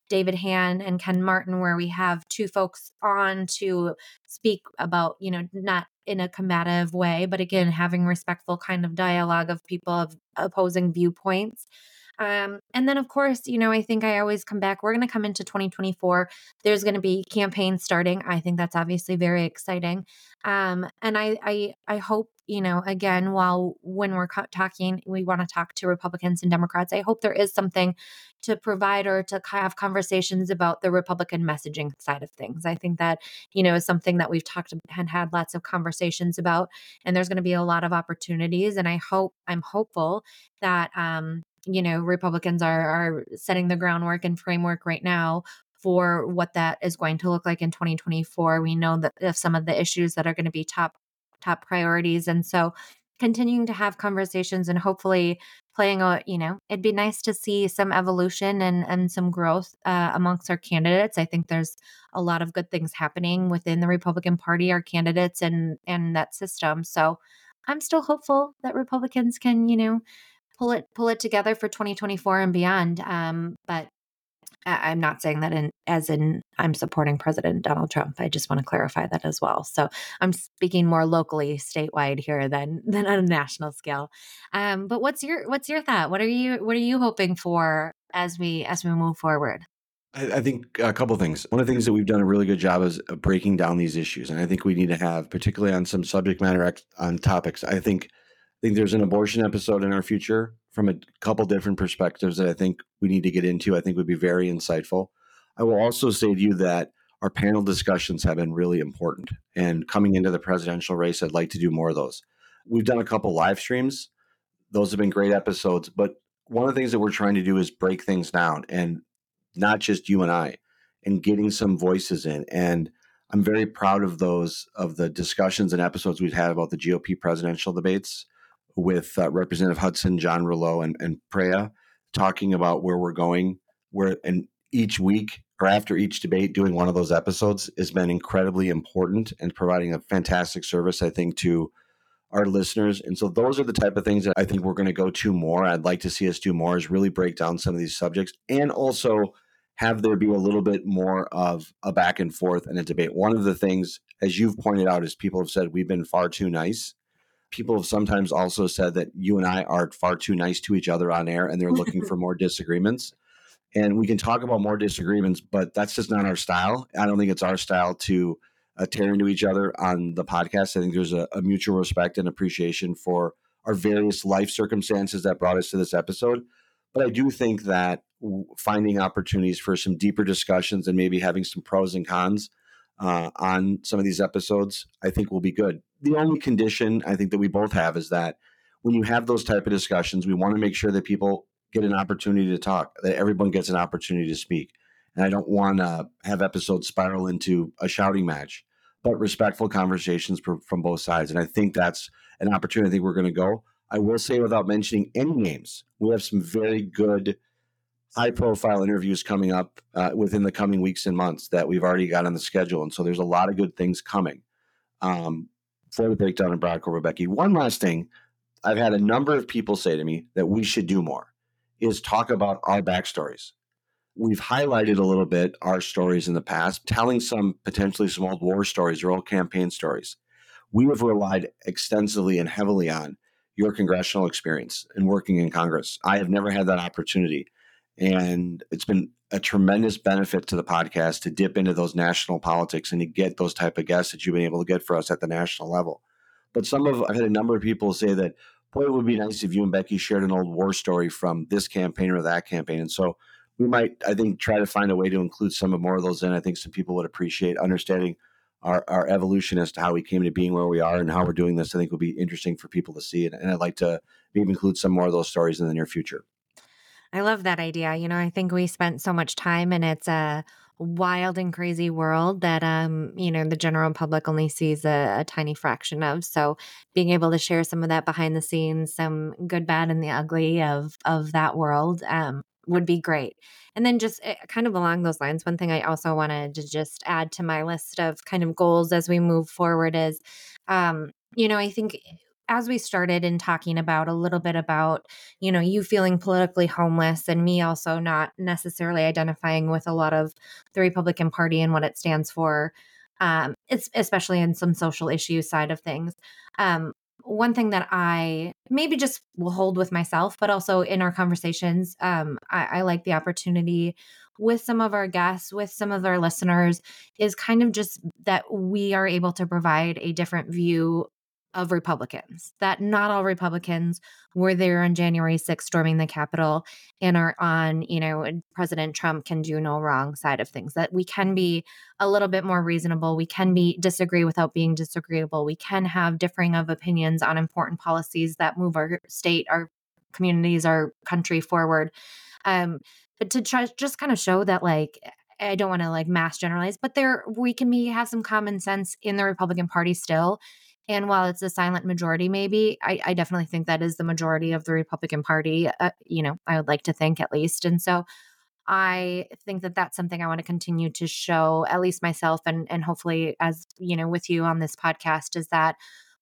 David Hann and Ken Martin, where we have two folks on to speak about, you know, not in a combative way, but again, having respectful kind of dialogue of people of opposing viewpoints. Um, and then, of course, you know, I think I always come back. We're going to come into 2024. There's going to be campaigns starting. I think that's obviously very exciting. Um, and I, I, I hope you know, again, while when we're co- talking, we want to talk to Republicans and Democrats, I hope there is something to provide or to have conversations about the Republican messaging side of things. I think that, you know, is something that we've talked and had lots of conversations about. And there's going to be a lot of opportunities. And I hope, I'm hopeful that, um, you know, Republicans are are setting the groundwork and framework right now for what that is going to look like in 2024. We know that of some of the issues that are going to be top top priorities and so continuing to have conversations and hopefully playing a you know it'd be nice to see some evolution and and some growth uh, amongst our candidates. I think there's a lot of good things happening within the republican party our candidates and and that system. So i'm still hopeful that republicans can you know pull it pull it together for 2024 and beyond um but I- am not saying that in as in I'm supporting President Donald Trump. I just want to clarify that as well. So I'm speaking more locally, statewide here than than on a national scale. Um, but what's your what's your thought? What are you what are you hoping for as we as we move forward? I, I think a couple things. One of the things that we've done a really good job is breaking down these issues, and I think we need to have, particularly on some subject matter ex- on topics. I think think there's an abortion episode in our future from a couple different perspectives that I think we need to get into. I think would be very insightful. I will also say to you that our panel discussions have been really important. And coming into the presidential race, I'd like to do more of those. We've done a couple live streams. Those have been great episodes. But one of the things that we're trying to do is break things down and not just you and I and getting some voices in. And I'm very proud of those, of the discussions and episodes we've had about the GOP presidential debates with uh, Representative Hudson, John Rouleau, and, and Preya, talking about where we're going. Where and each week or after each debate, doing one of those episodes has been incredibly important and providing a fantastic service, I think, to our listeners. And so those are the type of things that I think we're going to go to more. I'd like to see us do more is really break down some of these subjects and also have there be a little bit more of a back and forth and a debate. One of the things, as you've pointed out, is people have said we've been far too nice people have sometimes also said that you and I are far too nice to each other on air and they're looking for more disagreements. And we can talk about more disagreements, but that's just not our style. I don't think it's our style to uh, tear into each other on the podcast. I think there's a, a mutual respect and appreciation for our various life circumstances that brought us to this episode. But I do think that finding opportunities for some deeper discussions and maybe having some pros and cons uh, on some of these episodes, I think will be good. The only condition I think that we both have is that when you have those type of discussions, we want to make sure that people get an opportunity to talk, that everyone gets an opportunity to speak. And I don't want to have episodes spiral into a shouting match, but respectful conversations from both sides. And I think that's an opportunity I think we're going to go. I will say, without mentioning any names, we have some very good high profile interviews coming up uh, within the coming weeks and months that we've already got on the schedule. And so there's a lot of good things coming um, for the breakdown in Brodkorb Becky. One last thing I've had a number of people say to me that we should do more is talk about our backstories. We've highlighted a little bit our stories in the past, telling some potentially some old war stories or old campaign stories. We have relied extensively and heavily on your congressional experience and working in Congress. I have never had that opportunity. And it's been a tremendous benefit to the podcast to dip into those national politics and to get those type of guests that you've been able to get for us at the national level. But some of I've had a number of people say that, boy, it would be nice if you and Becky shared an old war story from this campaign or that campaign. And so we might, I think, try to find a way to include some of more of those in. I think some people would appreciate understanding our, our evolution as to how we came to being where we are and how we're doing this. I think would be interesting for people to see. And, and I'd like to maybe include some more of those stories in the near future. I love that idea. You know, I think we spent so much time and it's a wild and crazy world that um, you know, the general public only sees a, a tiny fraction of. So being able to share some of that behind the scenes, some good, bad, and the ugly of of that world um would be great. And then just eh, kind of along those lines, one thing I also wanted to just add to my list of kind of goals as we move forward is um, you know, I think as we started in talking about a little bit about you know you feeling politically homeless and me also not necessarily identifying with a lot of the republican party and what it stands for um, it's especially in some social issue side of things. Um, one thing that i maybe just will hold with myself but also in our conversations um, I, I like the opportunity with some of our guests, with some of our listeners, is kind of just that we are able to provide a different view of Republicans, that not all Republicans were there on January 6th storming the Capitol and are on, you know, President Trump can do no wrong side of things, that we can be a little bit more reasonable. We can be disagree without being disagreeable. We can have differing of opinions on important policies that move our state, our communities, our country forward. Um, but to try, just kind of show that like I don't want to like mass generalize, but there we can be have some common sense in the Republican Party still. And while it's a silent majority, maybe I, I definitely think that is the majority of the Republican Party. Uh, you know, I would like to think at least. And so I think that that's something I want to continue to show, at least myself, and and hopefully as you know with you on this podcast, is that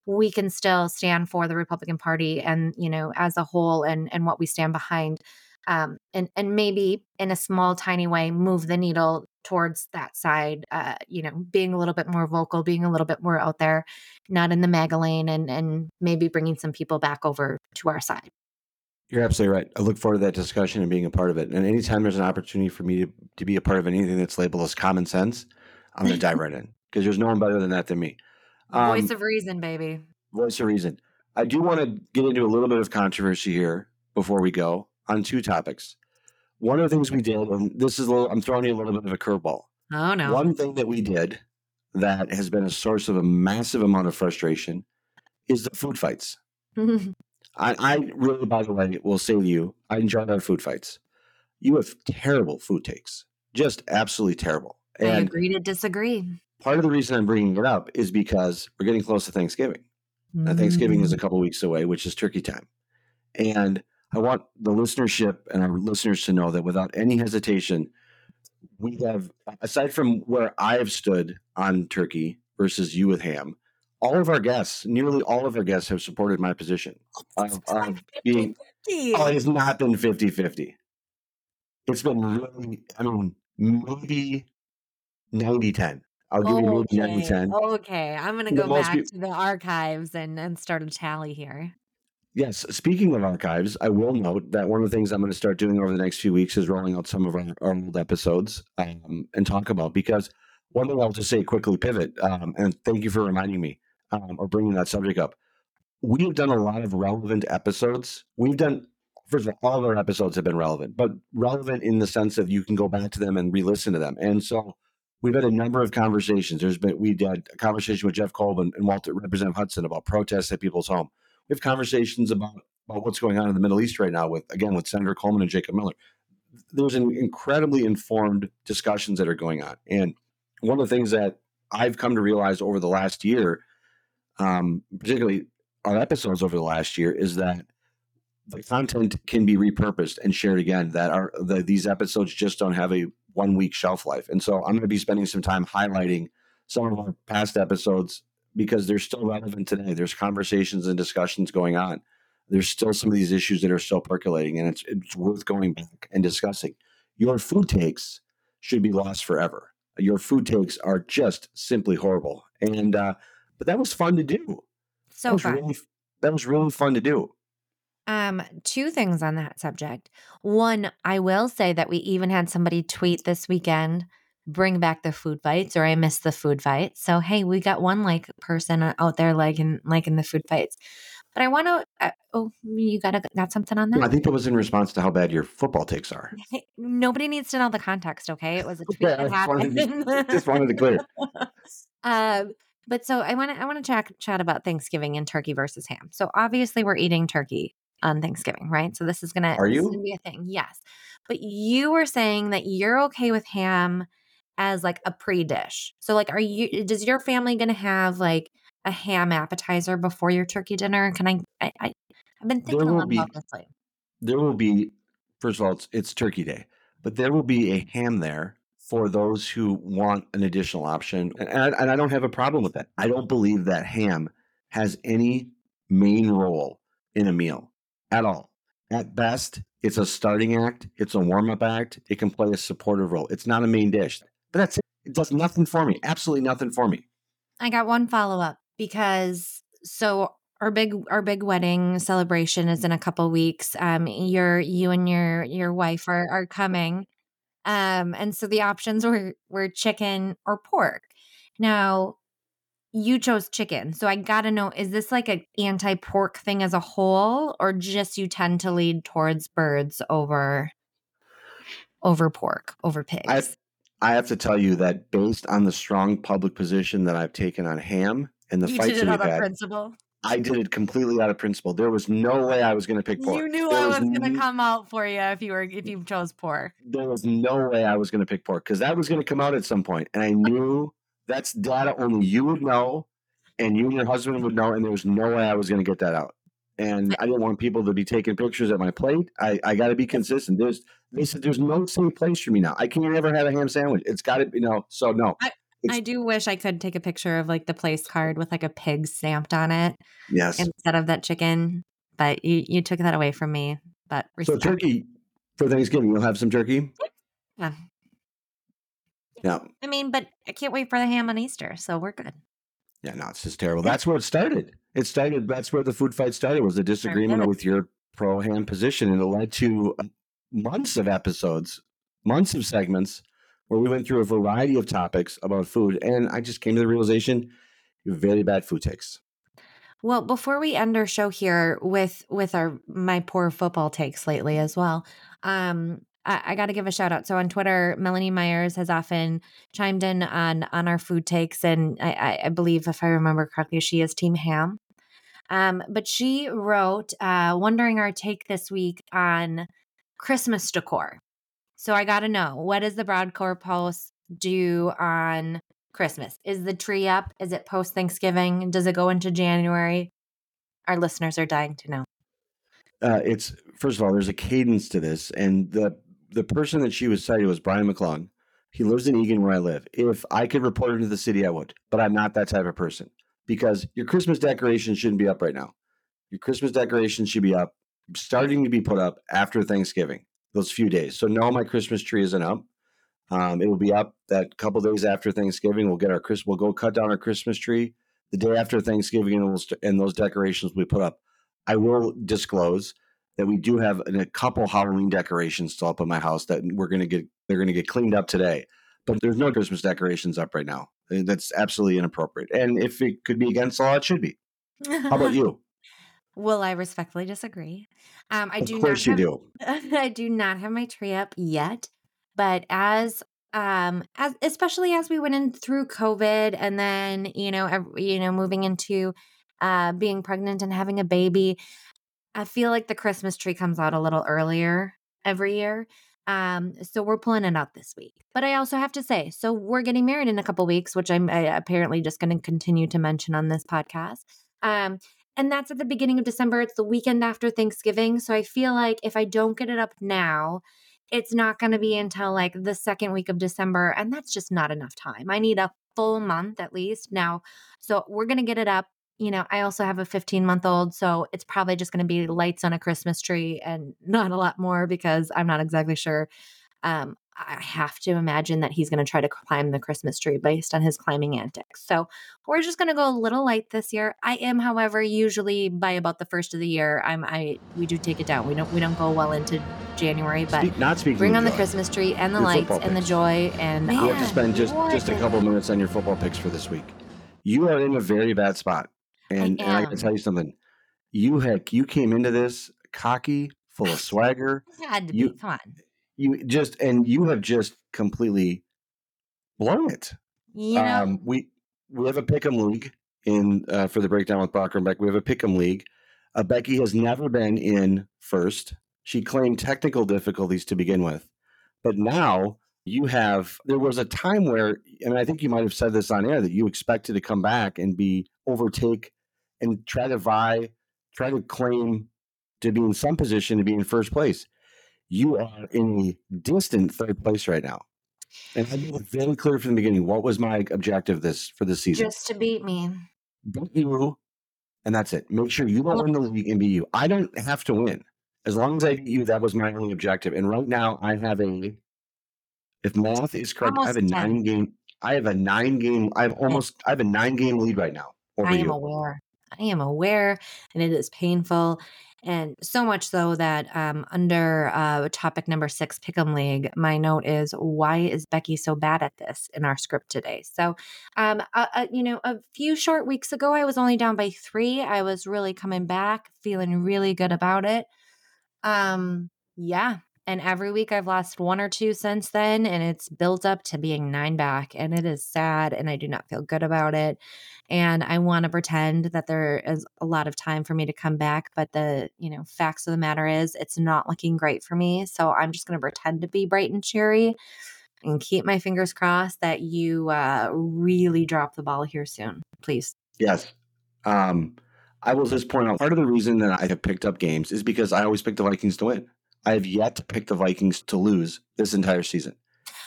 we can still stand for the Republican Party and you know as a whole and and what we stand behind um, and and maybe in a small tiny way move the needle towards that side uh, you know being a little bit more vocal being a little bit more out there not in the MAGA lane and and maybe bringing some people back over to our side. You're absolutely right. I look forward to that discussion and being a part of it. And anytime there's an opportunity for me to, to be a part of anything that's labeled as common sense i'm going to dive right in because there's no one better than that than me. Um, voice of reason baby. Voice of reason. I do want to get into a little bit of controversy here before we go on two topics. One of the things we did, and this is a little, I'm throwing you a little bit of a curveball. Oh, no. One thing that we did that has been a source of a massive amount of frustration is the food fights. I, I really, by the way, will say to you, I enjoy our food fights. You have terrible food takes, just absolutely terrible. And I agree to disagree. Part of the reason I'm bringing it up is because we're getting close to Thanksgiving. Mm. Thanksgiving is a mm. couple weeks away, which is turkey time. And I want the listenership and our listeners to know that without any hesitation, we have, aside from where I have stood on turkey versus you with ham, all of our guests, nearly all of our guests, have supported my position of, of being. Oh, it has not been 50 50. It's been really, I mean, maybe 90 10. I'll give you maybe 90 10. Okay. I'm going to go back people, to the archives and, and start a tally here. Yes. Speaking of archives, I will note that one of the things I'm going to start doing over the next few weeks is rolling out some of our, our old episodes um, and talk about because one thing I'll just say quickly pivot, um, and thank you for reminding me um, or bringing that subject up. We've done a lot of relevant episodes. We've done, first of all, all of our episodes have been relevant, but relevant in the sense of you can go back to them and re listen to them. And so we've had a number of conversations. There's been, we had a conversation with Jeff Colvin and Walter, Representative Hudson about protests at people's home we have conversations about, about what's going on in the Middle East right now with again with Senator Coleman and Jacob Miller. There's an incredibly informed discussions that are going on, and one of the things that I've come to realize over the last year, um, particularly our episodes over the last year, is that the content can be repurposed and shared again. That are the, these episodes just don't have a one week shelf life, and so I'm going to be spending some time highlighting some of our past episodes because they're still relevant today. There's conversations and discussions going on. There's still some of these issues that are still percolating, and it's it's worth going back and discussing. Your food takes should be lost forever. Your food takes are just simply horrible, and uh, but that was fun to do. So that was fun. Really, that was really fun to do. Um, two things on that subject. One, I will say that we even had somebody tweet this weekend bring back the food fights or I miss the food fights. So hey, we got one like person out there liking liking the food fights. But I want to. Uh, oh, you got a, got something on that? I think that was in response to how bad your football takes are. Nobody needs to know the context. Okay, it was a tweet yeah, that happened. Wanted, just wanted to clear. um, but so I want to I want to chat chat about Thanksgiving and turkey versus ham. So obviously we're eating turkey on Thanksgiving, right? So this is gonna are you gonna be a thing, yes. But you were saying that you're okay with ham as like a pre dish. So like are you eh, does your family going to have like a ham appetizer before your turkey dinner? Can I I, I have been thinking a lot be, about this lately. There will be first of all it's, it's turkey day, but there will be a ham there for those who want an additional option. And, and, I, and I don't have a problem with that. I don't believe that ham has any main role in a meal at all. At best, it's a starting act, it's a warm up act, it can play a supportive role. It's not a main dish. But that's it. It does nothing for me. Absolutely nothing for me. I got one follow up because so our big our big wedding celebration is in a couple weeks. Um, your you and your your wife are are coming, um, and so the options were were chicken or pork. Now, you chose chicken. So I got to know is this like an anti pork thing as a whole or just you tend to lead towards birds over over pork, over pigs? I, I have to tell you that based on the strong public position that I've taken on ham and the you fights did it that we've had, principle. I did it completely out of principle. There was no way I was going to pick pork. You knew there I was going to come out for you if you were if you chose pork. There was no way I was going to pick pork because that was going to come out at some point, and I knew that's data only you would know, and you and your husband would know, and there was no way I was going to get that out. And I didn't want people to be taking pictures at my plate. I, I got to be consistent. There's they said there's no safe place for me now. I can never have a ham sandwich. It's got to be no. So no. It's- I do wish I could take a picture of like the place card with like a pig stamped on it Yes. instead of that chicken, but you you took that away from me. But So turkey for Thanksgiving, you'll have some turkey. Yeah. Yeah. I mean, but I can't wait for the ham on Easter, so we're good. Yeah, no, it's just terrible. That's where it started. It started. That's where the food fight started. Was a disagreement with your pro ham position, and it led to uh, months of episodes, months of segments where we went through a variety of topics about food. And I just came to the realization very bad food takes. Well, before we end our show here with with our my poor football takes lately as well, um, I, I got to give a shout out. So on Twitter, Melanie Myers has often chimed in on on our food takes, and I, I, I believe if I remember correctly, she is Team Ham. Um, but she wrote, uh, wondering our take this week on Christmas decor. So I got to know what does the Brodkorb Post do on Christmas? Is the tree up? Is it post Thanksgiving? Does it go into January? Our listeners are dying to know. Uh, it's first of all, there's a cadence to this, and the the person that she was cited was Brian McClung. He lives in Eagan, where I live. If I could report him to the city, I would, but I'm not that type of person because your Christmas decorations shouldn't be up right now. Your Christmas decorations should be up, starting to be put up after Thanksgiving, those few days. So no, my Christmas tree isn't up. Um, it will be up that couple days after Thanksgiving. We'll get our Chris. We'll go cut down our Christmas tree the day after Thanksgiving, and we'll st- and those decorations will be put up. I will disclose that we do have a couple Halloween decorations still up in my house that we're going to get. They're going to get cleaned up today, but there's no Christmas decorations up right now. That's absolutely inappropriate. And if it could be against the law, it should be. How about you? Well, I respectfully disagree. Um, I of do course not you have, do. I do not have my tree up yet, but as um as especially as we went in through COVID and then you know ev- you know moving into uh being pregnant and having a baby, I feel like the Christmas tree comes out a little earlier every year. Um, so we're pulling it out this week. But I also have to say, so we're getting married in a couple weeks, which I'm uh, apparently just going to continue to mention on this podcast. Um, and that's at the beginning of December. It's the weekend after Thanksgiving. So I feel like if I don't get it up now, it's not going to be until like the second week of December. And that's just not enough time. I need a full month at least now. So we're going to get it up. You know, I also have a 15 month old. So it's probably just going to be lights on a Christmas tree and not a lot more because I'm not exactly sure. Um, I have to imagine that he's going to try to climb the Christmas tree based on his climbing antics. So we're just going to go a little light this year. I am, however, usually by about the first of the year, I'm I we do take it down. We don't we don't go well into January, but Speak, not speaking. bring on the. Christmas tree and the Your lights and the joy and Man, You have to spend just just a couple minutes on your football picks for this week. You are in a very bad spot, and, and I got to tell you something. You had you came into this cocky, full of swagger. had to You- be. Come on. You just and you have just completely blown it. You know, Um, we we have a pick'em league in uh, for the breakdown with Brodkorb and Beck. We have a pick'em league. Uh, Becky has never been in first. She claimed technical difficulties to begin with, but now you have. There was a time where, and I think you might have said this on air that you expected to come back and be overtake and try to vie, try to claim to be in some position to be in first place. You are in a distant third place right now. And I made it very clear from the beginning what was my objective this for this season. just to beat me. Beat you, and that's it. Make sure you don't win the league and beat you. I don't have to win. As long as I beat you, that was my only objective. And right now, I have a. If math is correct, I have a 10. nine game. I have a nine game. I have almost. I have a nine game lead right now over I am you. aware. I am aware and it is painful. And so much so that um, under uh, topic number six, Pick'em League, my note is why is Becky so bad at this in our script today? So, um, uh, uh, you know, a few short weeks ago, I was only down by three. I was really coming back, feeling really good about it. Um, yeah, and every week I've lost one or two since then, and it's built up to being nine back. And it is sad, and I do not feel good about it. And I want to pretend that there is a lot of time for me to come back. But the, you know, facts of the matter is it's not looking great for me. So I'm just going to pretend to be bright and cheery and keep my fingers crossed that you uh, really drop the ball here soon, please. Yes. Um, I will just point out part of the reason that I have picked up games is because I always pick the Vikings to win. I have yet to pick the Vikings to lose this entire season.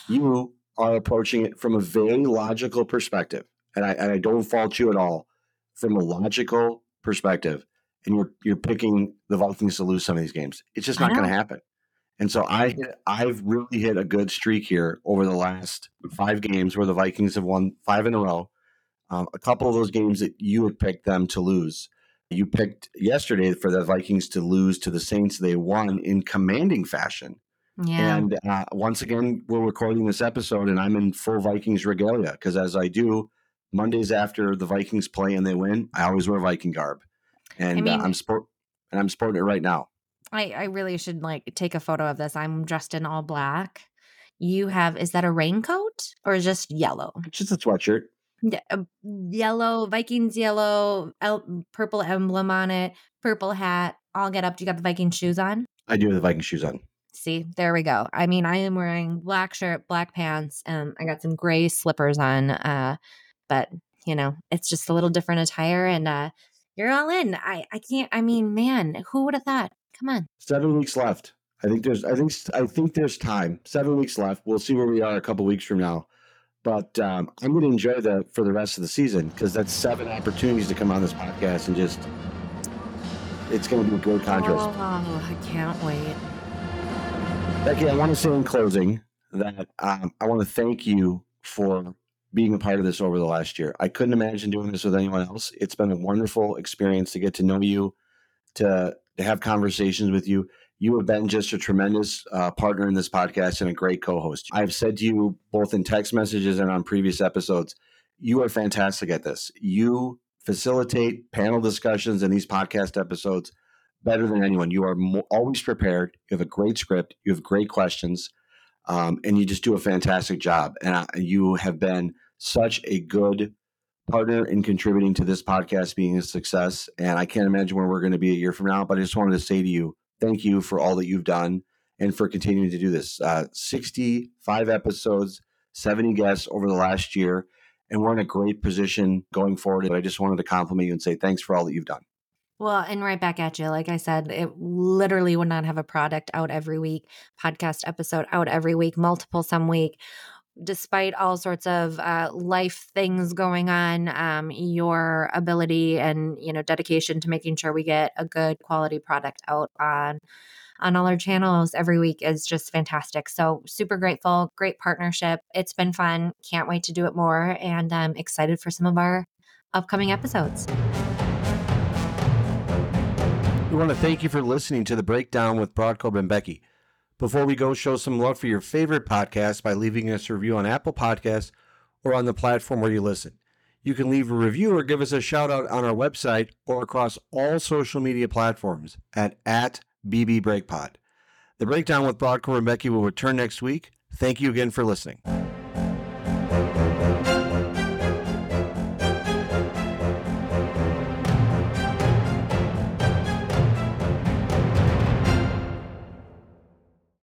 You are approaching it from a very logical perspective, and I, and I don't fault you at all from a logical perspective. And you're you're picking the Vikings to lose some of these games. It's just not going to happen. And so I I've really hit a good streak here over the last five games where the Vikings have won five in a row. Um, a couple of those games that you had picked them to lose you picked yesterday for the Vikings to lose to the Saints. They won in commanding fashion. Yeah. And uh, once again, we're recording this episode, and I'm in full Vikings regalia because, as I do Mondays after the Vikings play and they win, I always wear Viking garb, and I mean, uh, I'm sport and I'm sporting it right now. I I really should like take a photo of this. I'm dressed in all black. You have is that a raincoat or just yellow? It's just a sweatshirt. Uh, yellow Vikings yellow, el- purple emblem on it, purple hat. I'll get up. Do you got the Viking shoes on? I do have the Viking shoes on. See, there we go. I mean, I am wearing black shirt, black pants, and I got some gray slippers on. Uh, but you know, it's just a little different attire, and uh, you're all in. I, I can't. I mean, man, who would have thought? Come on. Seven weeks left. I think there's. I think. I think there's time. Seven weeks left. We'll see where we are a couple weeks from now. But um, I'm going to enjoy that for the rest of the season because that's seven opportunities to come on this podcast and just it's going to be a great contrast. Oh, I can't wait. Becky, I want to say in closing that um, I want to thank you for being a part of this over the last year. I couldn't imagine doing this with anyone else. It's been a wonderful experience to get to know you, to to have conversations with you you have been just a tremendous uh, partner in this podcast and a great co-host. I've said to you both in text messages and on previous episodes, you are fantastic at this. You facilitate panel discussions in these podcast episodes better than anyone. You are mo- always prepared. You have a great script. You have great questions, um, and you just do a fantastic job. And uh, you have been such a good partner in contributing to this podcast being a success. And I can't imagine where we're going to be a year from now. But I just wanted to say to you, thank you for all that you've done and for continuing to do this. Uh, 65 episodes, 70 guests over the last year, and we're in a great position going forward. I just wanted to compliment you and say thanks for all that you've done. Well, and right back at you. Like I said, it literally would not have a product out every week, podcast episode out every week, multiple some week. Despite all sorts of uh, life things going on, um, your ability and you know dedication to making sure we get a good quality product out on on all our channels every week is just fantastic. So super grateful, great partnership. It's been fun. Can't wait to do it more, and I'm excited for some of our upcoming episodes. We want to thank you for listening to the breakdown with Brodkorb and Becky. Before we go, show some love for your favorite podcast by leaving us a review on Apple Podcasts or on the platform where you listen. You can leave a review or give us a shout out on our website or across all social media platforms at, at BB. The breakdown with Brodkorb and Becky will return next week. Thank you again for listening.